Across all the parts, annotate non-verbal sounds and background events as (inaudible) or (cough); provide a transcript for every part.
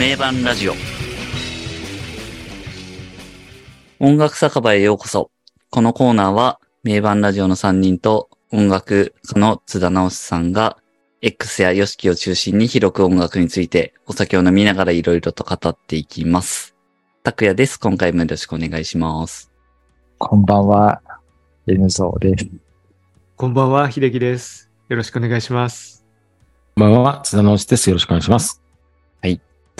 名盤ラジオ音楽酒場へようこそこのコーナーは名盤ラジオの3人と音楽家の津田直さんが X や YOSHIKI を中心に広く音楽についてお酒を飲みながらいろいろと語っていきます。拓也です。今回もよろしくお願いします。こんばんは、N ゾーです。こんばんは、秀樹です。よろしくお願いします。こんばんは、津田直です。よろしくお願いします。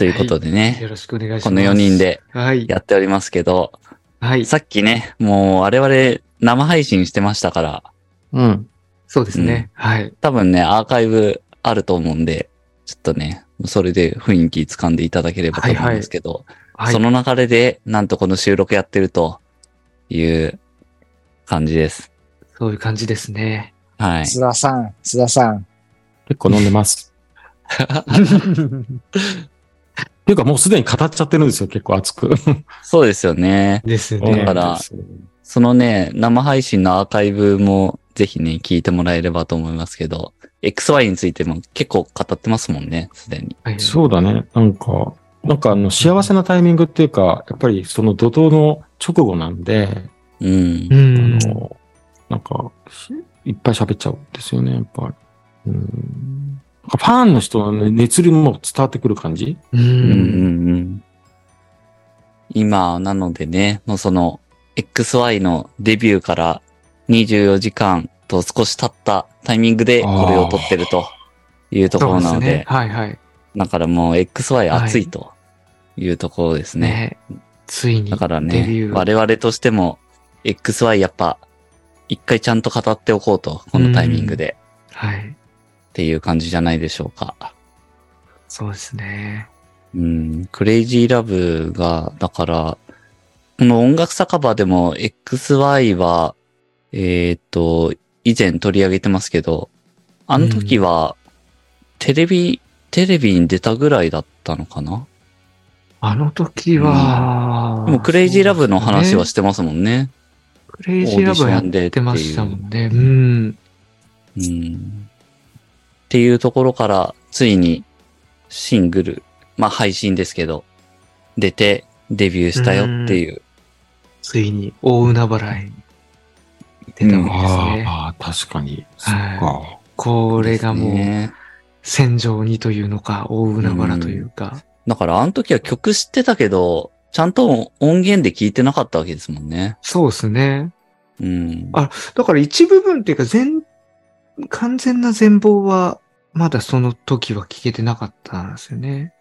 ということでね、よろしくお願いします。この4人。ではい。やっておりますけど、はい。さっきね、もう我々生配信してましたから、うん。そうですね。はい。多分ね、アーカイブあると思うんで、ちょっとね、それで雰囲気掴んでいただければと思うんですけど、はい。その流れで、なんとこの収録やってるという感じです。そういう感じですね。はい。津田さん、津田さん。結構飲んでます。(laughs) っていうかもうすでに語っちゃってるんですよ、結構熱く。そうですよね。ですだね。からそのね、生配信のアーカイブもぜひね、聞いてもらえればと思いますけど、XY についても結構語ってますもんね、すでに。はいそうだね。なんか、なんかあの幸せなタイミングっていうか、やっぱりその怒涛の直後なんで、うんう。ん。あの、なんか、しいっぱい喋っちゃうんですよね、やっぱり。うんファンの人のね熱量も伝わってくる感じ？う。ん。今、なのでね、もうその、XY のデビューから24時間と少し経ったタイミングでこれを撮ってるというところなので、そうすね。はいはい。だからもう XY 熱いというところですね。ね。ついにだからね、我々としても XY やっぱ一回ちゃん。と語っておこうと、このタイミングではい。っていう感じじゃないでしょうか。そうですね。うん、クレイジーラブが、だから、この音楽酒場でも XY は、えっ、と、以前取り上げてますけど、あの時は、テレビ、テレビに出たぐらいだったのかな？あの時は、でもクレイジーラブの話はししてますもんね。クレイジーラブはやってましたもんね。うん。うん。っていうところから、ついにシングル、まあ配信ですけど、出てデビューしたよっていう。ついに大海原へ出たわけですね。ああ、確かに。そっはいか。これがもう、ね戦場にというのか、大海原というか。だからあの時は曲知ってたけど、ちゃんと音源で聞いてなかったわけですもんね。そうですね。うん。あだから一部分っていうか、全、完全な全貌は、まだその時は聞けてなかったんですよね。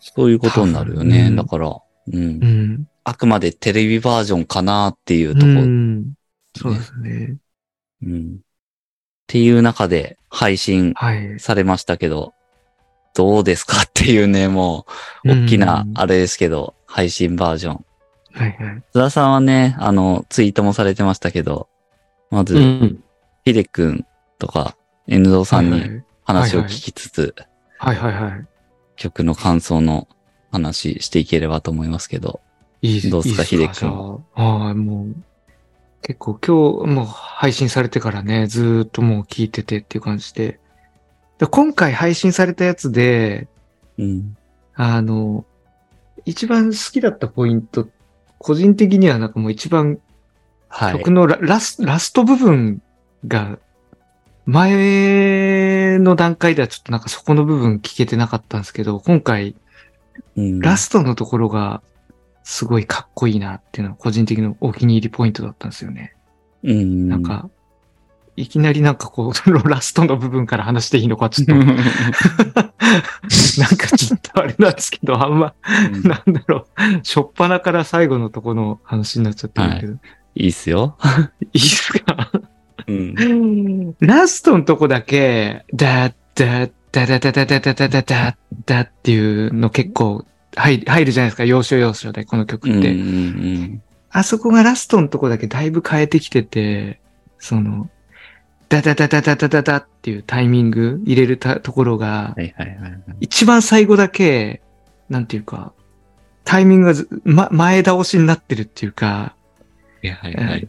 そういうことになるよね。うんだから、うん、うん。あくまでテレビバージョンかなっていううところ、ん。そうですね。うんっていう中で配信はい。されましたけど、どうですかっていうね、もう、大きなうんあれですけど、配信バージョン。はいはい。津田さんはね、あの、ツイートもされてましたけど、まず、うん。ヒデ君とか、ゾーさんにはい話を聞きつつ、はいはいはい。曲の感想の話していければと思いますけど。いいどうすか秀樹君あはい、もう、結構今日もう配信されてからね、ずーっともう聞いててっていう感じで。で今回配信されたやつで、うん。あの、一番好きだったポイント、個人的にはなんかもう一番はい。曲のラ,、ラスラスト部分が、前の段階ではちょっとなんかそこの部分聞けてなかったんですけど、今回うん。ラストのところがすごいかっこいいなっていうのは個人的なお気に入りポイントだったんですよね。うん。なんか、いきなりなんかこう、そ (laughs) のラストの部分から話していいのかちょっと、(laughs) なんかちょっとあれなんですけど、あんま、うん。なんだろう、しょっぱなから最後のとこの話になっちゃってるけど、い。いっすよ。(laughs) い、いですか？うん。ラストのとこだけ、ダッダッダダダダダダダダダダっていうの結構入る入るじゃないですか、要所要所で、この曲って。うんうんあそこがラストのとこだけだいぶ変えてきてて、その、ダダダダダダダダっていうタイミング入れるたところがは、いはいはいはい。一番最後だけ、なんていうか、タイミングがず、ま、前倒しになってるっていうか、はいはいはい。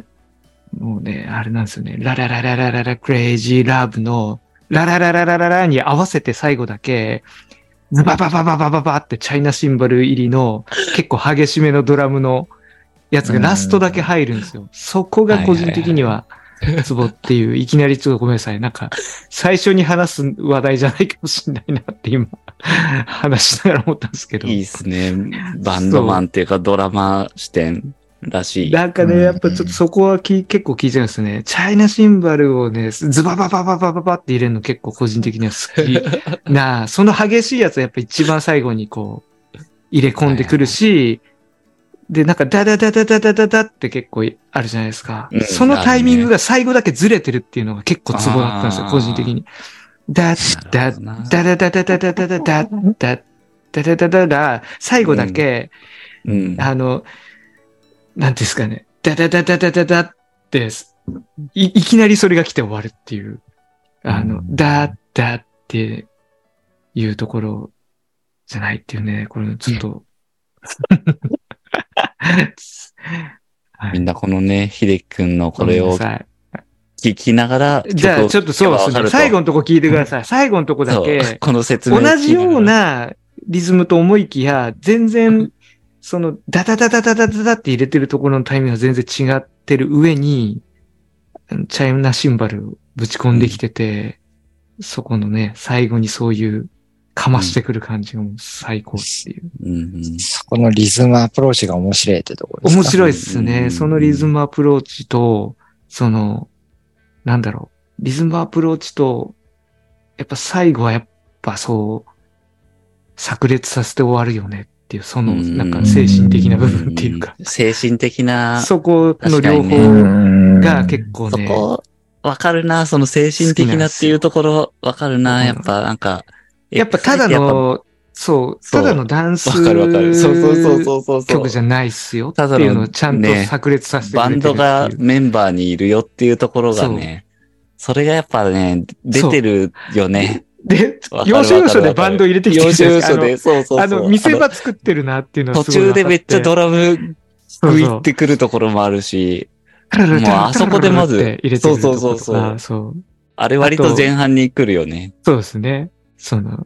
もうね、あれなんですよね。ラララララララクレイジーラブのラララララララに合わせて最後だけ、ズバババババババってチャイナシンバル入りの結構激しめのドラムのやつがラストだけ入るんですよ。そこが個人的にはツボっていう、いきなりちょっとごめんなさい。なんか、最初に話す話題じゃないかもしれないなって今、話しながら思ったんですけど。いいっすね。バンドマンっていうかドラマ視点らしい。なんかね、やっぱちょっとそこはき結構聞いてるんですね。チャイナシンバルをね、ズバババババババって入れるの結構個人的には好きなあ、その激しいやつはやっぱ一番最後にこう、入れ込んでくるし、で、なんかダダダダダダダダって結構あるじゃないですか。うんそのタイミングが最後だけずれてるっていうのが結構ツボだったんですよ、個人的に。ダッダッなるほどなダダダダダダダダダダッダッダダダダダ最後だけ、うん。あの、なんですかね、ダダダダダダダって、いいきなりそれが来て終わるっていう、あの、うん。ダッダっていうところじゃないっていうね、これちょっと、はいみんなこのね、秀樹くんのこれを聞きながら、じゃあ、ちょっとそうですね。最後ののとこ聞いてください。最後のとこだけ、この説明同じような、なリズムと思いきや、全然、その、ダダダダダダダダって入れてるところのタイミングが全然違ってる上に、チャイナシンバルをぶち込んできてて、そこのね、最後にそういう、かましてくる感じがもう最高っていう。うんうんそこのリズムアプローチが面白いってところですか？面白いですうんね。そのリズムアプローチと、その、なんだろう。リズムアプローチと、やっぱ最後はやっぱそう、炸裂させて終わるよねっていう、その、うん。なんか精神的な部分っていうか、精神的な、そこの両方ね。が結構ね、そこ、わかるな、その精神的なっていうところ、わかるな、やっぱなんか。やっぱただの、そう、ただのダンスわかるわかる。そうそうそうそうそう。曲じゃないっすよってただのいうのをちゃんとね炸裂させてくバンれてるっていう。ドがメンバーにいるよっていうところがね、それがやっぱね、出てるよね。で要所要所でバンド入れてきてる要所要所で、そうそうそう。あの、見せ場作ってるなっていうのはすごい中でめっちゃドララム食いってくるところもあるし、もうあそこでまずそうそうそうそうそう。あれ割と前半に来るよね。そうですね。その、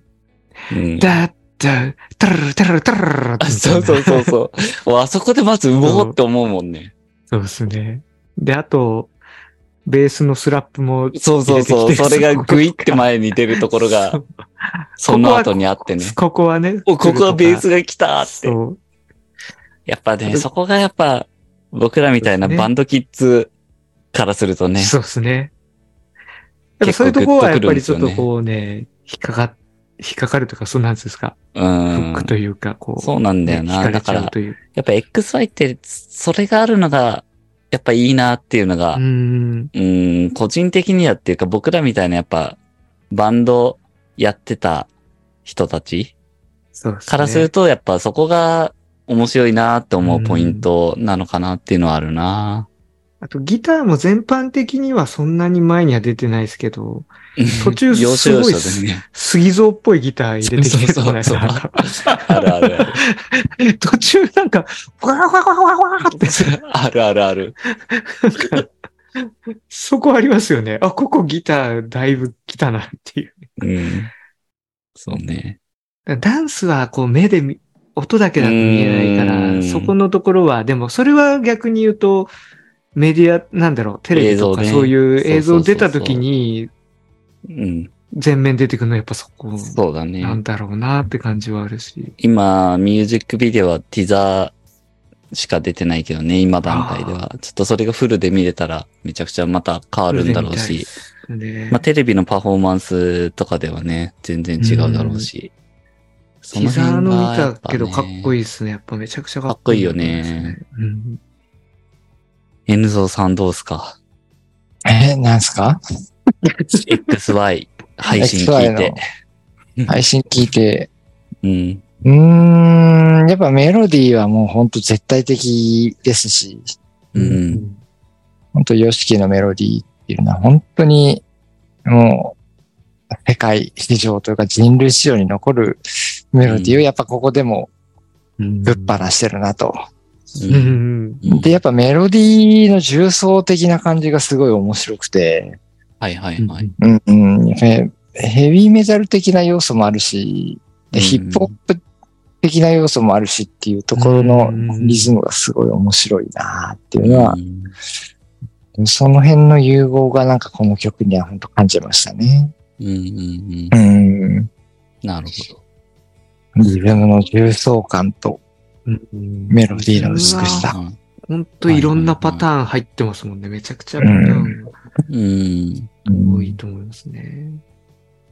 うん。ダッダッ、タララタララタラララあそうそうそうそう。もうあそこでまずうおーって思うもんね。そうですね。で、あと、ベースのスラップもそうそうそう。それがグイって前に出るところが、その後にあってね。ここはね。お、ここはベースが来たって。やっぱね、そこがやっぱ、僕らみたいなバンドキッズからするとね、そうですね。やっぱそういうところはやっぱりちょっとこうね、引っかか、引っかかるとか、そうなんですか？うフんック。というか、こう。そうなんだよな。だから、ゃうという。やっぱ XY って、それがあるのが、やっぱいいなっていうのがう、ん。うん、個人的にはっていうか僕らみたいなやっぱ、バンドやってた人たち。からすると、やっぱそこが面白いなって思うポイントなのかなっていうのはあるな。あとギターも全般的にはそんなに前には出てないですけど、途中すごい所でね。杉蔵っぽいギター入れてきてそうそうそうなんかあるあるある。(laughs) 途中なんか、わわわわわわって、あるあるある。そこありますよね。あ、ここギターだいぶ来たなっていう。うん。そうね。ダンスはこう目で見音だけだと見えないかうら、んそこのところは、でもそれは逆に言うと、メディア、なんだろう、テレビとかそういう映像そうそうそうそう出た時にうん。全面出てくるのはやっぱそこそうだね。なんだろうなって感じはあるし。今、ミュージックビデオはティザーしか出てないけどね、今段階では。ちょっとそれがフルで見れたらめちゃくちゃまた変わるんだろうし。ねまあテレビのパフォーマンスとかではね、全然違うだろうし。ティザーの見たけどかっこいい。いいですね。やっぱめちゃくちゃかかっこいいよね。うん、N ゾーさんどうすか？え、なんすか ?XY 配信聞いて。配信聞いて。うん。うーん、やっぱメロディーはもうほんと絶対的ですし、うん。ほんと YOSHIKI のメロディーっていうのは本当にもう世界史上というか人類史上に残るメロディーをやっぱここでもうんぶっ放してるなと。うんで、やっぱメロディーの重層的な感じがすごい面白くて、はいはいはい。うんうん、ヘビーメタル的な要素もあるし、で、うんヒップホップ的な要素もあるしっていうところのリズムがすごい面白いなっていうのはう、んその辺の融合がなんかこの曲には本当感じましたね。うんうんううん。ん。なるほど。リズムの重層感とうんメロディーの美しさ。うんほんといろんなパターン入ってますもんね。めちゃくちゃパターンうん。うん多いと思いますね。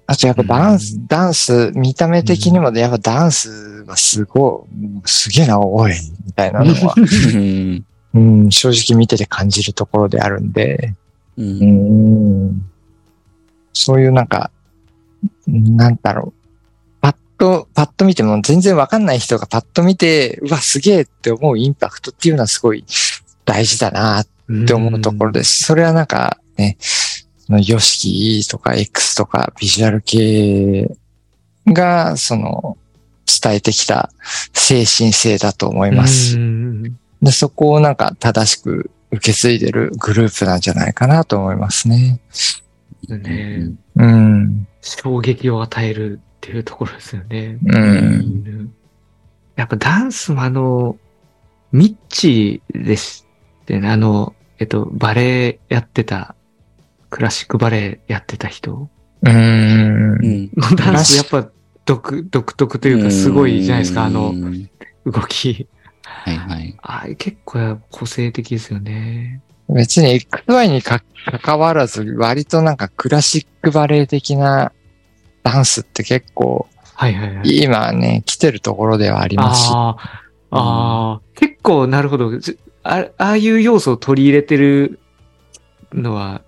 あとやっぱダンス、うんダンス、見た目的にもやっぱダンスがすごい、すげえな、おい、みたいなのは、うんうん、正直見てて感じるところであるんで、ううんん、そういうなんか、なんだろう。パッと、パッと見ても全然わかんない人がパッと見て、うわ、すげえって思うインパクトっていうのはすごい大事だなっって思うところです。それはなんかね、その YOSHIKI とか X とかビジュアル系が、その、伝えてきた精神性だと思います。うんで、そこをなんか正しく受け継いでるグループなんじゃないかなと思いますね。ねうん。衝撃を与えるっていうところですよね。う。うんんやっぱダンスもあの、ミッチーでしてね、あの、えっと、バレエやってた、クラシックバレエやってた人うん。うんのダンスやっぱ独、独特というかすごいじゃないですか、あのうん動き。はいはい。あれ結構個性的ですよね。別に XY にか関わらず、割となんかクラシックバレエ的なダンスって結構はいはいはい。今ね、来てるところではありますし。ああ、ああ、結構なるほど。じあああいう要素を取り入れてるのは、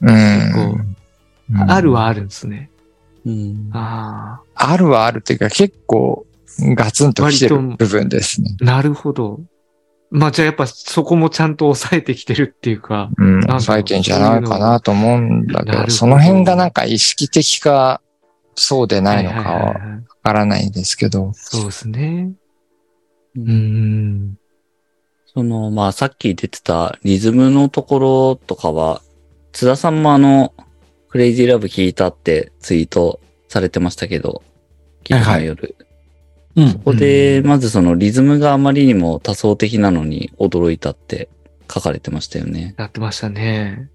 うん。うんあるはあるんですね。うんああるはあるっていうか結構ガツンと来てる割と部分ですね。あ、なるほど。まあじゃあやっぱそこもちゃんと抑えてきてるっていうか。うん。か抑えてんじゃないかなと思うんだけど、どその辺がなんか意識的か、そうでないのかはいはいはわはいはいからないんですけど。そうですね。ううんん。その、まあ、さっき出てたリズムのところとかは、津田さんもあの、クレイジーラブ聞いたってツイートされてましたけど、昨日の夜。うんこ。こで、まずそのリズムがあまりにも多層的なのに驚いたって書かれてましたよね。やってましたね。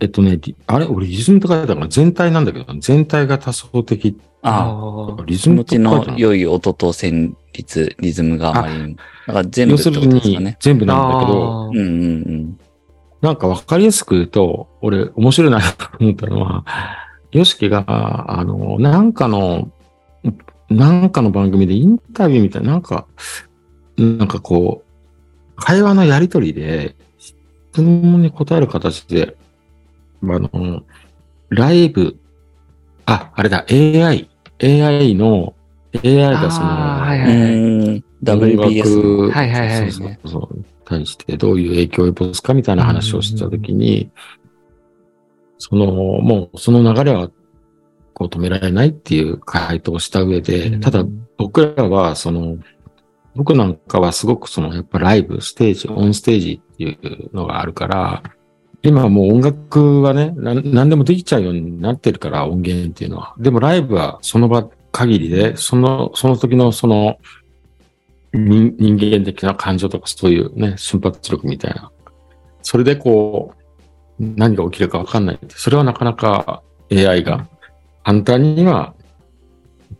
えっとね、リあれ？俺リズムって書いてたから全体なんだけど、全体が多層的。ああ、あ。リズムって書いてあるの？良い音と旋律、リズムがあまり。だから全部ってこ要するにとですかね。全部なんだけど、あうんうんなんかわかりやすく言うと、俺面白いなと思ったのは、ヨシキが、あの、なんかの、なんかの番組でインタビューみたいな、なんか、なんかこう、会話のやりとりで、質問に答える形で、あの、ライブ、あ、あれだ、AI、AI の、AI がその、はいはいうん。WBS はいはいはいそうそうそう。対してどういう影響を及ぼすかみたいな話をしたときに、その、もうその流れはこう止められないっていう回答をした上で、ただ僕らはその、僕なんかはすごくそのやっぱライブ、ステージ、オンステージっていうのがあるから、今はもう音楽はね、なん何でもできちゃうようになってるから音源っていうのは。でもライブはその場限りで、その、その時のその人人間的な感情とかそういうね、瞬発力みたいな。それでこう、何が起きるかわかんないって。それはなかなか AI が簡単には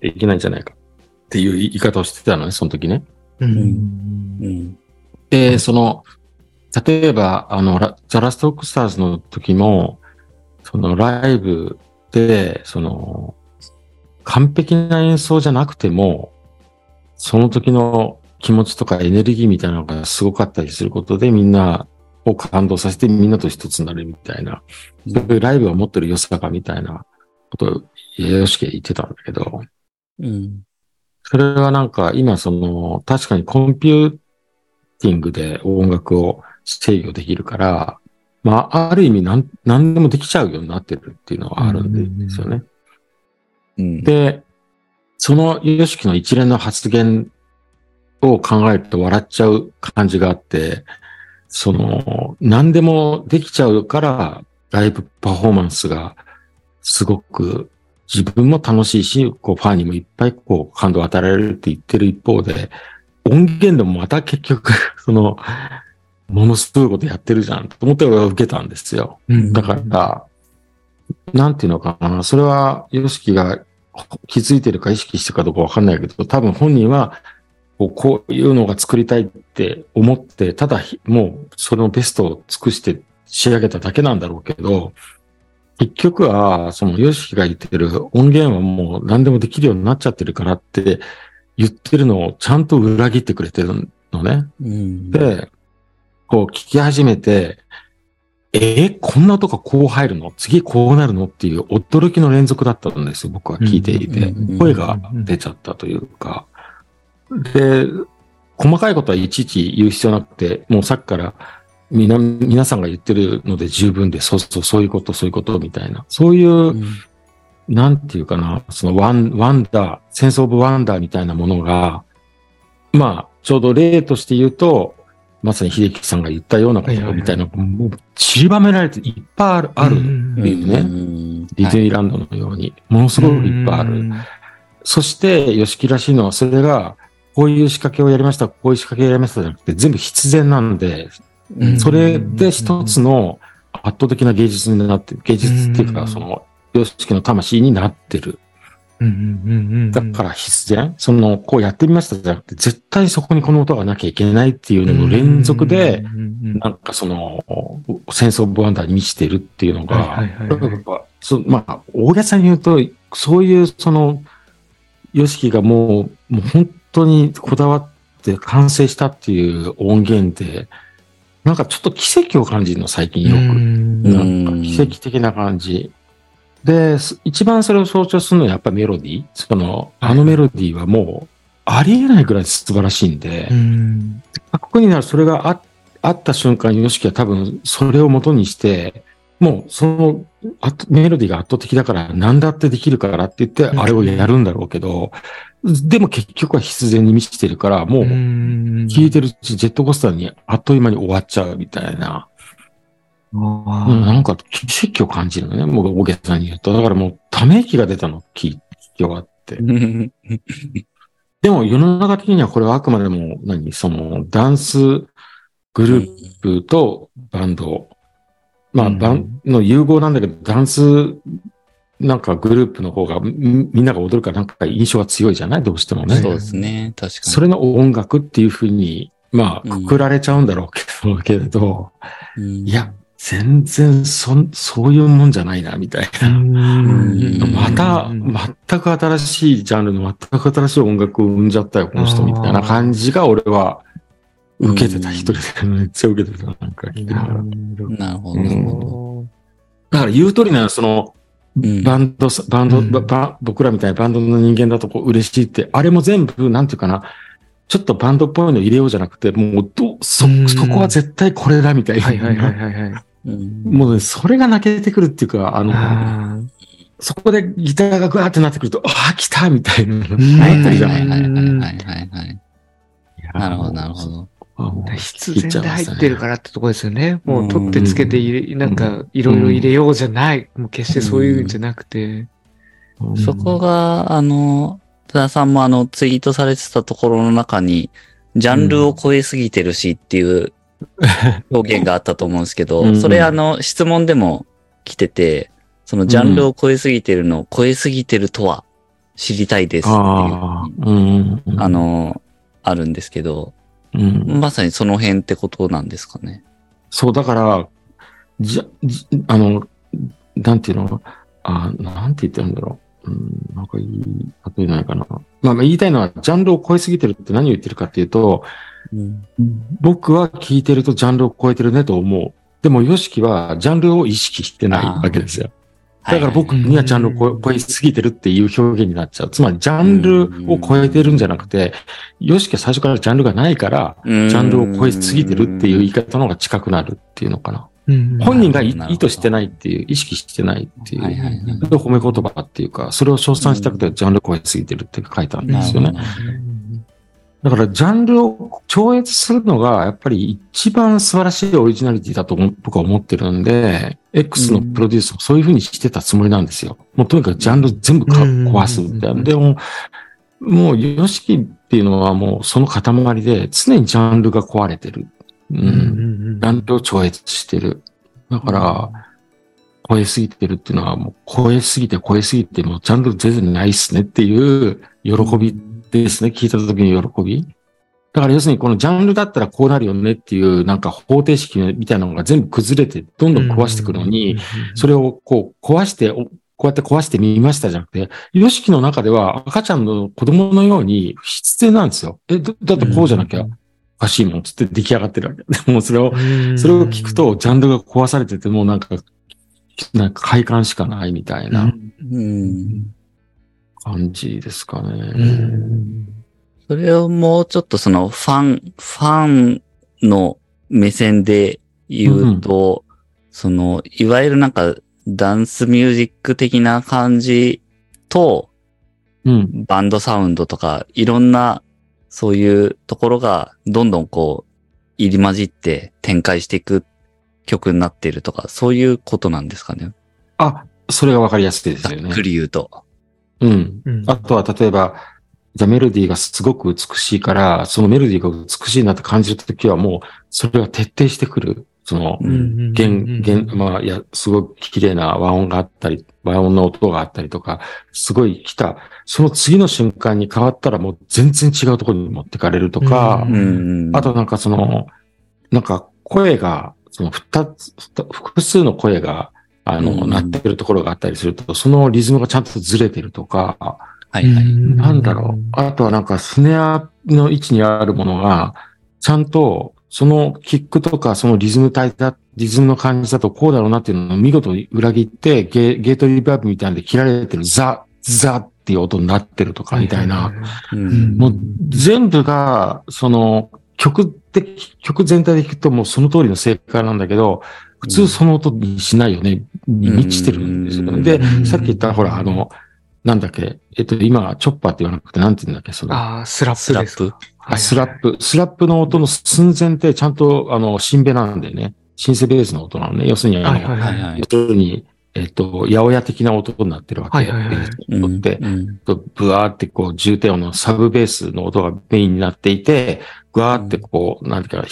できないんじゃないかっていう言い方をしてたのね、その時ね。う。うんん。で、その、例えば、あの、ラザラストオックスターズの時も、そのライブで、その、完璧な演奏じゃなくても、その時の気持ちとかエネルギーみたいなのがすごかったりすることで、みんなを感動させてみんなと一つになるみたいな、そういうライブが持ってる良さがみたいなことを、よしけ言ってたんだけど、うん。それはなんか今その確かにコンピューティングで音楽を制御できるから、まあある意味なん何でもできちゃうようになってるっていうのはあるんですよね。うん。で、そのヨシキの一連の発言を考えると笑っちゃう感じがあって、その何でもできちゃうからライブパフォーマンスがすごく自分も楽しいし、こうファンにもいっぱいこう感動を与えられるって言ってる一方で、音源でもまた結局、その、ものすごいことやってるじゃんと思って俺は受けたんですよ。うんだから、なんていうのかな。それは、ヨシキが気づいてるか意識してるかどうかわかんないけど、多分本人は、こうこういうのが作りたいって思って、ただひもうそのベストを尽くして仕上げただけなんだろうけど、結局は、そのヨシキが言ってる音源はもう何でもできるようになっちゃってるからって言ってるのをちゃんと裏切ってくれてるのね。うん。で、こう聞き始めて、えーこんな音がこう入るの？次こうなるの？っていう驚きの連続だったんですよ、僕は聞いていて。声が出ちゃったというか。で、細かいことはいちいち言う必要なくて、もうさっきからみな、皆さんが言ってるので十分で、そうそう、そういうこと、そういうことみたいな。そういうう、んなんていうかな、そのワン、ワンダー、センスオブワンダーみたいなものが、まあ、ちょうど例として言うと、まさに秀樹さんが言ったようなことみたいな、もう散りばめられていっぱいある、ある。うんっていうねんディズニーランドのように、ものすごくいっぱいある。そして、吉木らしいのは、それが、こういう仕掛けをやりました、こういう仕掛けをやりましたじゃなくて、全部必然なんで、うんそれで一つの圧倒的な芸術になってる、芸術っていうか、うんその、吉木の魂になってる。うんうんうんうんだから必然、その、こうやってみましたじゃなくて、絶対そこにこの音がなきゃいけないっていうのの連続で、なんかその、センスオブワンダーに満ちてるっていうのが、はいはいはいはいやっぱそうまあ、大げさに言うと、そういうその、ヨシキがもう、もう本当にこだわって完成したっていう音源で、なんかちょっと奇跡を感じるの、最近よく。うんなんか奇跡的な感じ。で、す一番それを象徴するのはやっぱりメロディー。その、あのメロディーはもう、ありえないぐらい素晴らしいんで、うん。ここになるそれがああった瞬間、ヨシキは多分それを元にして、もうそのあメロディーが圧倒的だから何だってできるからって言ってうんあれをやるんだろうけど、でも結局は必然に満ちてるから、もううん。聴いてるうちジェットコースターにあっという間に終わっちゃうみたいな、あうんなんか奇跡を感じるのね、もう大げさに言うと。だからもうため息が出たの、聞き終わって。う (laughs) んでも世の中的にはこれはあくまでも何そのダンスグループとバンド。まあ、うんバンの融合なんだけど、ダンスなんかグループの方がみみんなが踊るからなんか印象が強いじゃない？どうしてもね。そうですね。確かに。それの音楽っていうふうに、まあ、うんくくられちゃうんだろうけど、けれど、うんいや、全然そん、そういうもんじゃないな、みたいな。んまた、全く新しいジャンルの全く新しい音楽を生んじゃったよ、この人みたいな感じが俺は受けてた、うん一人でめっちゃ受けてた、なんか聞きながら。なるほど、なるほだから言う通りなの、その、バンド、バンド、うんばば僕らみたいなバンドの人間だとこう嬉しいって、あれも全部、なんていうかな、ちょっとバンドっぽいの入れようじゃなくて、もうど、そ、うんそこは絶対これだみたいな。はいはいはいはいはい。うんもうね、それが泣けてくるっていうか、あの、あそこでギターがグワーってなってくると、ああ、来たみたいな。いはいはいはいはいはいはいはい。なるほど、なるほど。必然で入ってるからってとこですよね。もうんう取ってつけて入れ、なんかいろいろ入れようじゃない。もう決してそういうんじゃなくて。そこが、あの、津田さんもあの、ツイートされてたところの中に、ジャンルを超えすぎてるしっていう (laughs) 表現があったと思うんですけど、うんそれあの、質問でも来てて、そのジャンルを超えすぎてるのを超えすぎてるとは知りたいですっていうああ、うん。あ、の、あるんですけど、うん。まさにその辺ってことなんですかね？そう、だから、じゃ、じあの、なんていうの？あなんて言ってるんだろう。うん、なんかいい、例えないかな。まあ、まあ言いたいのは、ジャンルを超えすぎてるって何を言ってるかっていうと、僕は聞いてるとジャンルを超えてるねと思う。でも、ヨシキはジャンルを意識してないわけですよ。だから僕にはジャンルを超えすぎてるっていう表現になっちゃう。つまり、ジャンルを超えてるんじゃなくて、ヨシキは最初からジャンルがないから、ジジャンルを超えすぎてるっていう言い方の方が近くなるっていうのかな。本人が意図してないっていう、意識してないっていう、褒め言葉っていうか、それを称賛したくてジャンル超えすぎてるって書いたんですよね。だからジャンルを超越するのが、やっぱり一番素晴らしいオリジナリティだと思僕は思ってるんで、X のプロデュースもそういうふうにしてたつもりなんですよ。もうとにかくジャンル全部壊すみたいな。でも、もう、ヨシキっていうのはもうその塊で、常にジャンルが壊れてる。う。うんんジャンルを超越してる。だから、超えすぎてるっていうのは、もう超えすぎて超えすぎて、もうジャンル全然ないっすねっていう喜びですね。聞いた時の喜び。だから要するにこのジャンルだったらこうなるよねっていうなんか方程式みたいなのが全部崩れてどんどん壊してくるのに、それをこう壊して、おこうやって壊してみましたじゃなくて、ヨシキの中では赤ちゃんの子供のように必然なんですよ。え、だだってこうじゃなきゃおかしいもんつって出来上がってるわけ。で (laughs) もそれを、それを聞くとジャンルが壊されててもうなんか、なんか快感しかないみたいなうん。感じですかうね。んそれをもうちょっとそのファン、ファンの目線で言うと、その、いわゆるなんかダンスミュージック的な感じと、うん。バンドサウンドとか、いろんな、そういうところが、どんどんこう、入り混じって展開していく曲になっているとか、そういうことなんですかね。あ、それがわかりやすいですよねざっく。り言うと。うん。うんあとは例えば、じゃあメロディーがすごく美しいから、そのメロディーが美しいなって感じるときはもう、それが徹底してくる。その、うん弦、弦、まあ、いや、すごく綺麗な和音があったり、和音の音があったりとか、すごい来た。その次の瞬間に変わったらもう全然違うところに持ってかれるとか。あとなんかその、なんか声が、その二つ、二複数の声が、あの、うん鳴ってるところがあったりすると、そのリズムがちゃんとずれてるとか、はいはい。なんだろう。あとはなんかスネアの位置にあるものが、ちゃんとそのキックとかそのリズム体だ、リズムの感じだとこうだろうなっていうのを見事に裏切ってゲゲートリバーブみたいなんで切られてるザ、ザっていう音になってるとかみたいな。うんもう全部が、その曲的、曲全体で聞くともうその通りの正解なんだけど、普通その音にしないよね、に満ちてるんですよね。でう、んさっき言ったほら、あの、なんだっけ、えっと、今、チョッパーって言わなくて、なんて言うんだっけ、その、ああ、スラッスラップですか。プ。あスラップ、スラップの音の寸前ってちゃんと、あの、シンベなんでね、シンセベースの音なのね。要するに、あの。要するに、えっと、八百屋的な音になってるわけ。はいはって、うんブワーってこう、重低音のサブベースの音がメインになっていて、ぐわーってこう、なんていうか、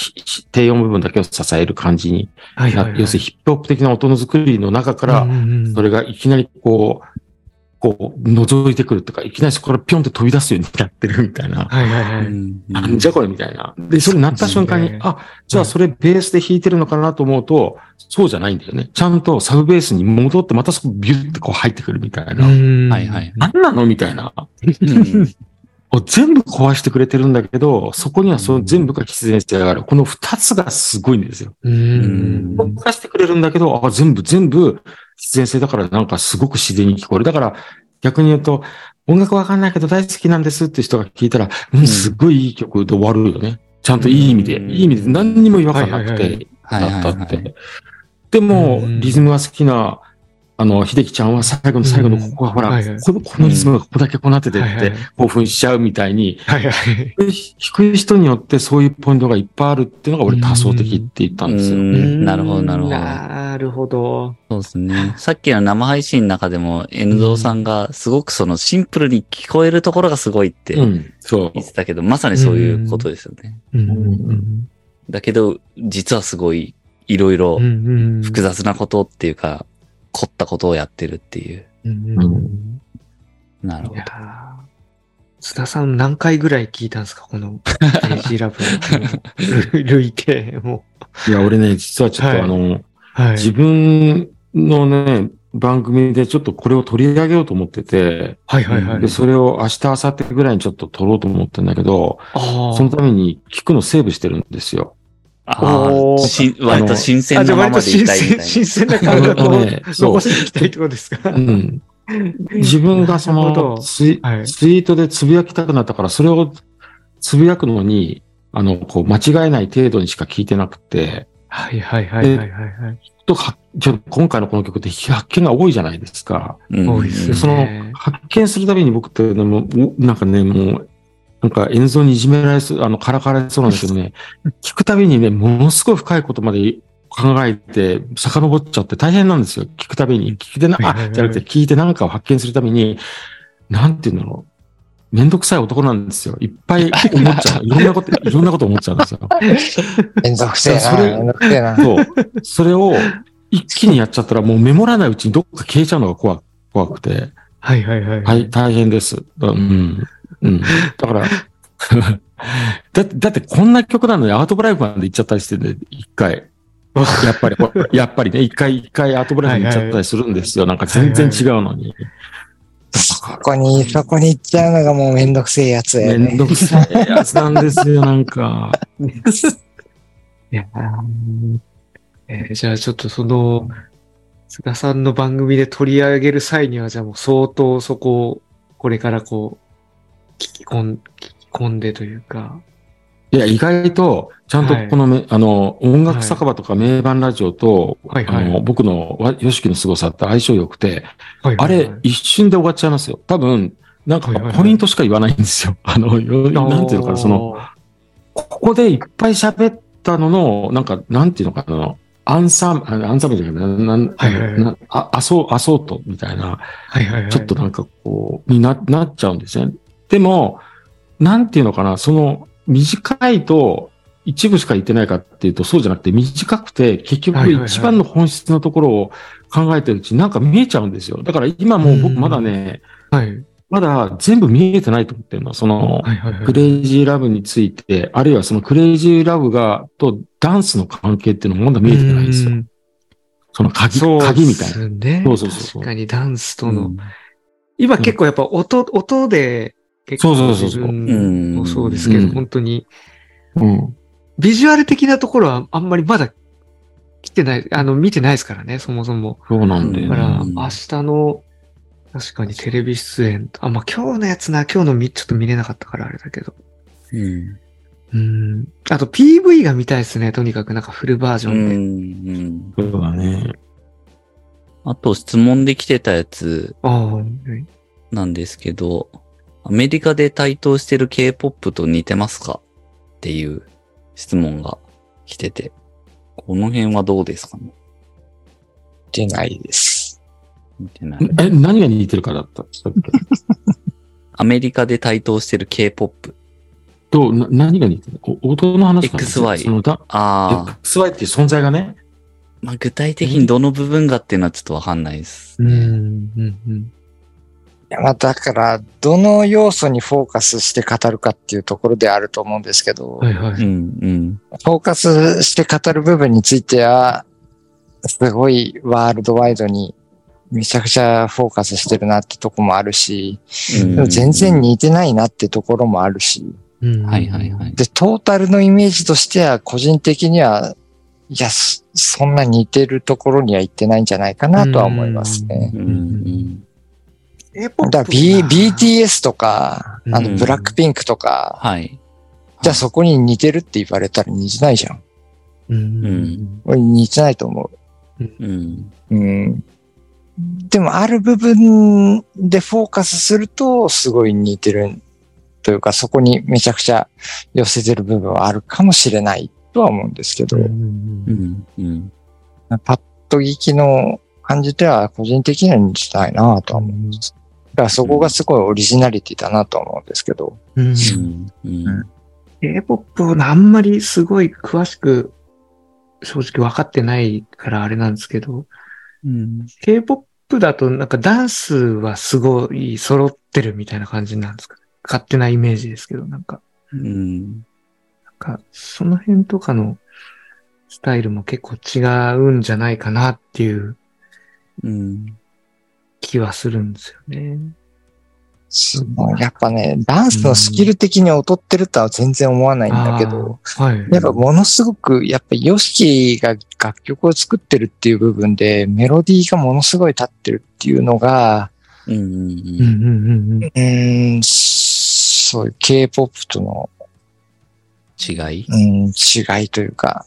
低音部分だけを支える感じにな、はいはいはい。要するにヒップホップ的な音の作りの中から、それがいきなりこう、こう、覗いてくるとか、いきなりそこからピョンって飛び出すようになってるみたいな。はいはいはい。うんなんじゃこれみたいな。で、それになった瞬間にね、あ、じゃあそれベースで弾いてるのかなと思うと、そうじゃないんだよね。ちゃんとサブベースに戻って、またそこビュッてこう入ってくるみたいな。はいはい。なんなのみたいな。(laughs) 全部壊してくれてるんだけど、そこにはその全部が必然性がある。この二つがすごいんですよ。うん。壊してくれるんだけど、あ全部、全部必然性だからなんかすごく自然に聞こえる。だから逆に言うと、音楽わかんないけど大好きなんですって人が聞いたら、うん、すっごいいい曲で終わるよね。ちゃんといい意味で、うん。いい意味で何にも違和感なくて、だったって。はい。でも、うん。リズムが好きな、あの、秀樹ちゃんは最後の最後のここがほら、このこのリズムがここだけこうなっててって興奮しちゃうみたいに、はいはい。低い人によってそういうポイントがいっぱいあるっていうのが俺多層的って言ったんですよ。うんなるほどなるほどなるほど。そうですね。さっきの生配信の中でも、N ゾーさんがすごくそのシンプルに聞こえるところがすごいって言。ってたけど、まさにそういうことですよね。うんだけど、実はすごいいろいろ。複雑なことっていうか、凝ったことをやってるっていう。うんうんなるほど津田さん何回ぐらい聞いたんですか？この AG ラブの累計も。いや、俺ね、実はちょっはいとあの、はい。自分のね、番組でちょっとこれを取り上げようと思ってて、はいはいはいで、。それを明日、明後日ぐらいにちょっと撮ろうと思ってんだけど、あそのために聞くのセーブしてるんですよ。ああ、割と新鮮あ、じゃなままでいたいみ新鮮、たい新鮮な (laughs) 感覚を残していきたいってことですか？うん。自分がそのツイ,、はい。ツイートでつぶやきたくなったから、それをつぶやくのに、あの、こう、間違えない程度にしか聞いてなくて、はいはいはいはいはいはい。とはちょ今回のこの曲って発見が多いじゃないですか。多いですね。でその発見するたびに僕ってね、もなんかね、もう、なんか演奏にいじめられそう、あの、からかわれそうなんだけどね、(laughs) 聞くたびにね、ものすごい深いことまで考えて、遡っちゃって大変なんですよ。聞くたびに。聞いてな、あ、じゃなくて聞いて何かを発見するために、なんていうんだろう。めんどくさい男なんですよ。いっぱい思っちゃう。(laughs) いろんなこと、いろんなこと思っちゃうんですよ。(laughs) めんどくせえな。それめんどくせえな。そう。それを一気にやっちゃったらもうメモらないうちにどっか消えちゃうのが怖怖くて。はいはいはい。はい、大変です。うん。うん。だから、(laughs) だって、だってこんな曲なのにアートブライブまで行っちゃったりしてね、一回。(laughs) やっぱり、やっぱりね、一回一回アートブライブに行っちゃったりするんですよ。なんか全然違うのに。そこに、そこに行っちゃうのがもうめんどくせえやつだよね。めんどくさいやつなんですよ、なんか。(laughs) いやーえーじゃあちょっとその、菅さんの番組で取り上げる際には、じゃあもう相当そこを、これからこう、聞き込ん、聞き込んでというか。いや、意外と、ちゃんとこのめ、あの、音楽酒場とか名盤ラジオと、はいはいあの、僕のわ、ヨシキの凄さって相性良くて、はいあれ、一瞬で終わっちゃいますよ。多分、なんかはいはいはいポイントしか言わないんですよ。(laughs) あの、よなんていうのかな、その、、ここでいっぱい喋ったのの、なんか、なんていうのかな、アンサン、あアンサンブルじゃない、なん、はいはいはいなあ、アソ、アソートみたいな、はいはいはい。ちょっとなんかこう、にな、なっちゃうんですね。でも、なんていうのかな、その、短いと、一部しか言ってないかっていうと、そうじゃなくて、短くて、結局一番の本質のところを考えてるうちになんか見えちゃうんですよ。だから今もう僕まだね、はい。まだ全部見えてないと思ってるのは、その。クレイジーラブについて、あるいはそのクレイジーラブが、とダンスの関係っていうのもまだ見えてないんですよ。うんその鍵、そう鍵みたいな。そうそうそう確かにダンスとの、うん今結構やっぱ音、音で結構そうそうそうそう自分もそうですけど、うん本当に、うん。ビジュアル的なところはあんまりまだ来てない、あの、見てないですからね、そもそも。そうなんだよね。だから、うん明日の、確かにテレビ出演、あ、まあ、今日のやつな、今日のみ、ちょっと見れなかったからあれだけど。うん。うん。あと PV が見たいですね、とにかくなんかフルバージョうンで。ん。そうだね。あと質問できてたやつああ、はいなんですけど、アメリカで台頭してる K-POP と似てますかっていう質問が来てて、この辺はどうですかね？出ないです。似てない。え、何が似てるかだった？さっき (laughs) アメリカで台頭してる K-POP。と、な何が似てる？お音の話かな？XY そのだああ、XY っていう存在がね？まあ、具体的にどの部分がっていうのはちょっとわかんないです。うん、うん、うん。いやまあだから、どの要素にフォーカスして語るかっていうところであると思うんですけど、はいはい。うん、うん。フォーカスして語る部分については、すごいワールドワイドにめちゃくちゃフォーカスしてるなってとこもあるし、うんでも全然似てないなってところもあるし、うんはいはいはい。で、トータルのイメージとしては、個人的には、いや、そそんな似てるところには行ってないんじゃないかなとは思いますね。うん、うん。K-POP だから、B、BTS とか、あの、うんブラックピンクとか、はい。じゃあそこに似てるって言われたら似てないじゃん。うん。うん俺似てないと思うん。う。うん。でも、ある部分でフォーカスすると、すごい似てるというか、そこにめちゃくちゃ寄せてる部分はあるかもしれないとは思うんですけど、うんうん。うん。パッと聞きの感じでは個人的には似てないなとは思うんです。だからそこがすごいオリジナリティだなとは思うんですけど。うんうん。うん。K-POP をあんまりすごい詳しく正直分かってないからあれなんですけど、うん。K-POP だとなんかダンスはすごい揃ってるみたいな感じなんですか？勝手なイメージですけど、なんか、うん。なんかその辺とかのスタイルも結構違うんじゃないかなっていううん。気はするんですよね。すごい。やっぱね、ダンスのスキル的に劣ってるとは全然思わないんだけど、あー、はい。やっぱものすごく、やっぱヨシキが楽曲を作ってるっていう部分で、メロディーがものすごい立ってるっていうのが、うん。うんうんうんうん。うーん、そういう K-POP との、違い？うん、違いというか、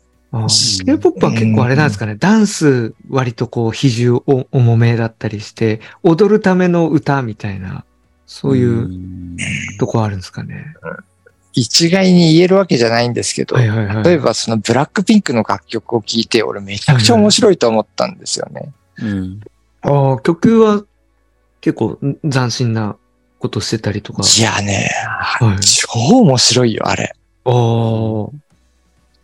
K-POP は結構あれなんですかね、ダンス割とこう比重お重めだったりして、踊るための歌みたいなそういううんとこあるんですかね。一概に言えるわけじゃないんですけど、はいはいはい。例えばそのブラックピンクの楽曲を聴いて、俺めちゃくちゃ面白いと思ったんですよね。うん。ああ、曲は結構斬新なことしてたりとか。いやね、はい。超面白いよ、あれ。ああ。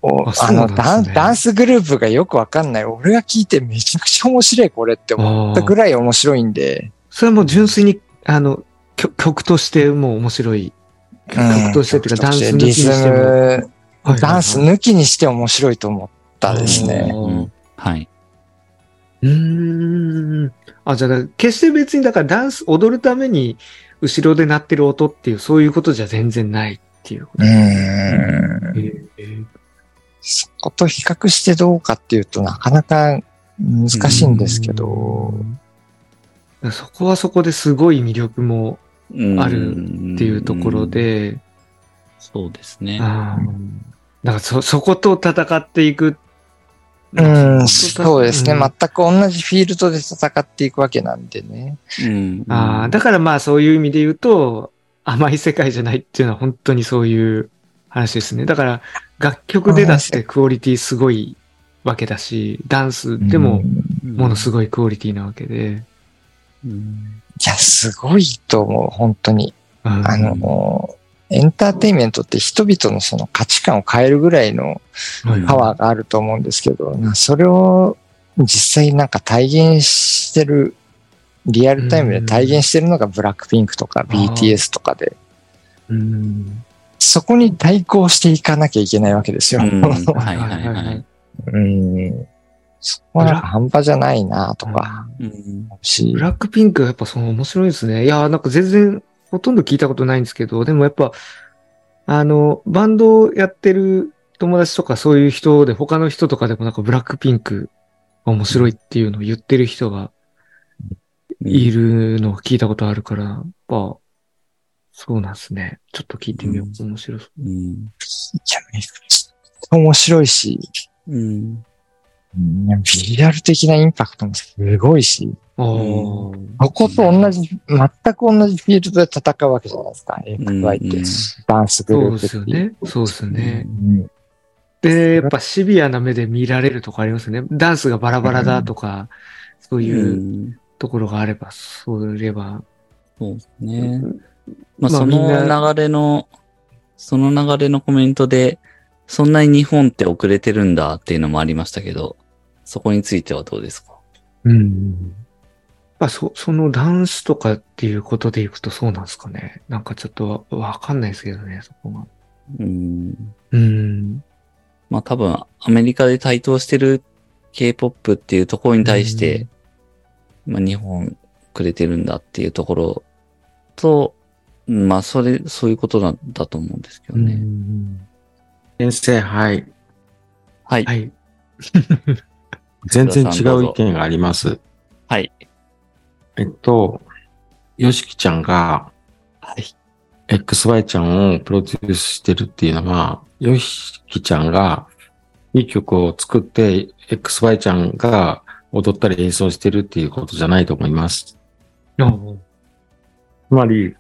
おあのねダン、ダンスグループがよくわかんない。俺が聞いてめちゃくちゃ面白いこれって思ったぐらい面白いんで。それはもう純粋に、あの、曲曲としてもう面白い。曲としてっていうか、ダンス抜きにしても。ム、ダンス抜きにして面白いと思ったですあね。ーうんはい。うーん。あ、じゃあ、決して別に、だからダンス、踊るために、後ろで鳴ってる音っていう、そういうことじゃ全然ないっていうこと。うーん。えーそこと比較してどうかっていうとなかなか難しいんですけど、うんそこはそこですごい魅力もあるっっていうところ。で、そうですね。だからそ、そこと戦っていく。うん、そうですね。ん全く同じフィールドで戦っていくわけなんでね。うん。ああ、だからまあそういう意味で言うと、甘い世界じゃないっていうのは本当にそういう話ですね。だから楽曲でだってクオリティすごいわけだし、ダンスでもうん。ものすごいクオリティなわけで。うん。いや、すごいと思う、本当に。うん。あの、エンターテインメントって人々のその価値観を変えるぐらいのはいパワーがあると思うんですけど、なそれを実際なんか体現してる、リアルタイムで体現してるのがブラックピンクとか BTS とかで、うんそこに対抗していかなきゃいけないわけですよ。うん (laughs) はいはいはい。うん。そこはなんか半端じゃないなとか、うんしブラックピンクはやっぱその面白いですね。いや、なんか全然ほとんど聞いたことないんですけど、でもやっぱ、あの、バンドをやってる友達とかそういう人で、他の人とかでもなんかブラックピンクが面白いっていうのを言ってる人がいるのを聞いたことあるから、やっぱ、そうなんですね。ちょっと聞いてみよう。面白そう。うん。いや面白いし、うん。うんビジュアル的なインパクトもすごいし、ここと同じ、全く同じフィールドで戦うわけじゃないですか、XY って。うんダンスグルそうでープっていう。すよね。そうですよね。うんで、やっぱシビアな目で見られるとかありますよね。ダンスがバラバラだとか、そういううんところがあれば、そういれば。そうですね。まあ、まあその流れの、その流れのコメントで、そんなに日本って遅れてるんだっていうのもありましたけど、そこについてはどうですか？うん。まあ、そ、そのダンスとかっていうことでいくとそうなんですかね。なんかちょっとわわかんないですけどね、そこが。うん。うん。まあ多分、アメリカで台頭してる K-POP っていうところに対して、まあ日本遅れてるんだっていうところと、まあそれ、そういうことなんだと思うんですけどうね。ん。先生、はい。はい。はい。(laughs) 全然違う意見があります。はい。えっと、よしきちゃんがはい。XY ちゃんをプロデュースしてるっていうのは、よしきちゃんがいい曲を作って XY ちゃんが踊ったり演奏してるっていうことじゃないと思います。あつまり、こ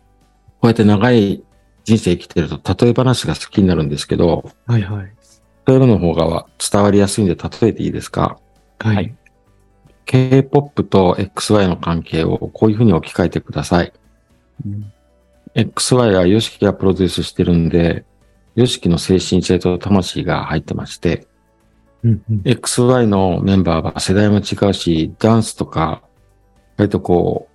うやって長い人生生きてると例え話が好きになるんですけど、はいはい。例えの方が伝わりやすいんで例えていいですか？はい。はい K-POP と XY の関係をこういうふうに置き換えてください。うん XY は YOSHIKI がプロデュースしてるんで、YOSHIKI の精神性と魂が入ってまして、うんうん XY のメンバーは世代も違うし、ダンスとか、割とこう、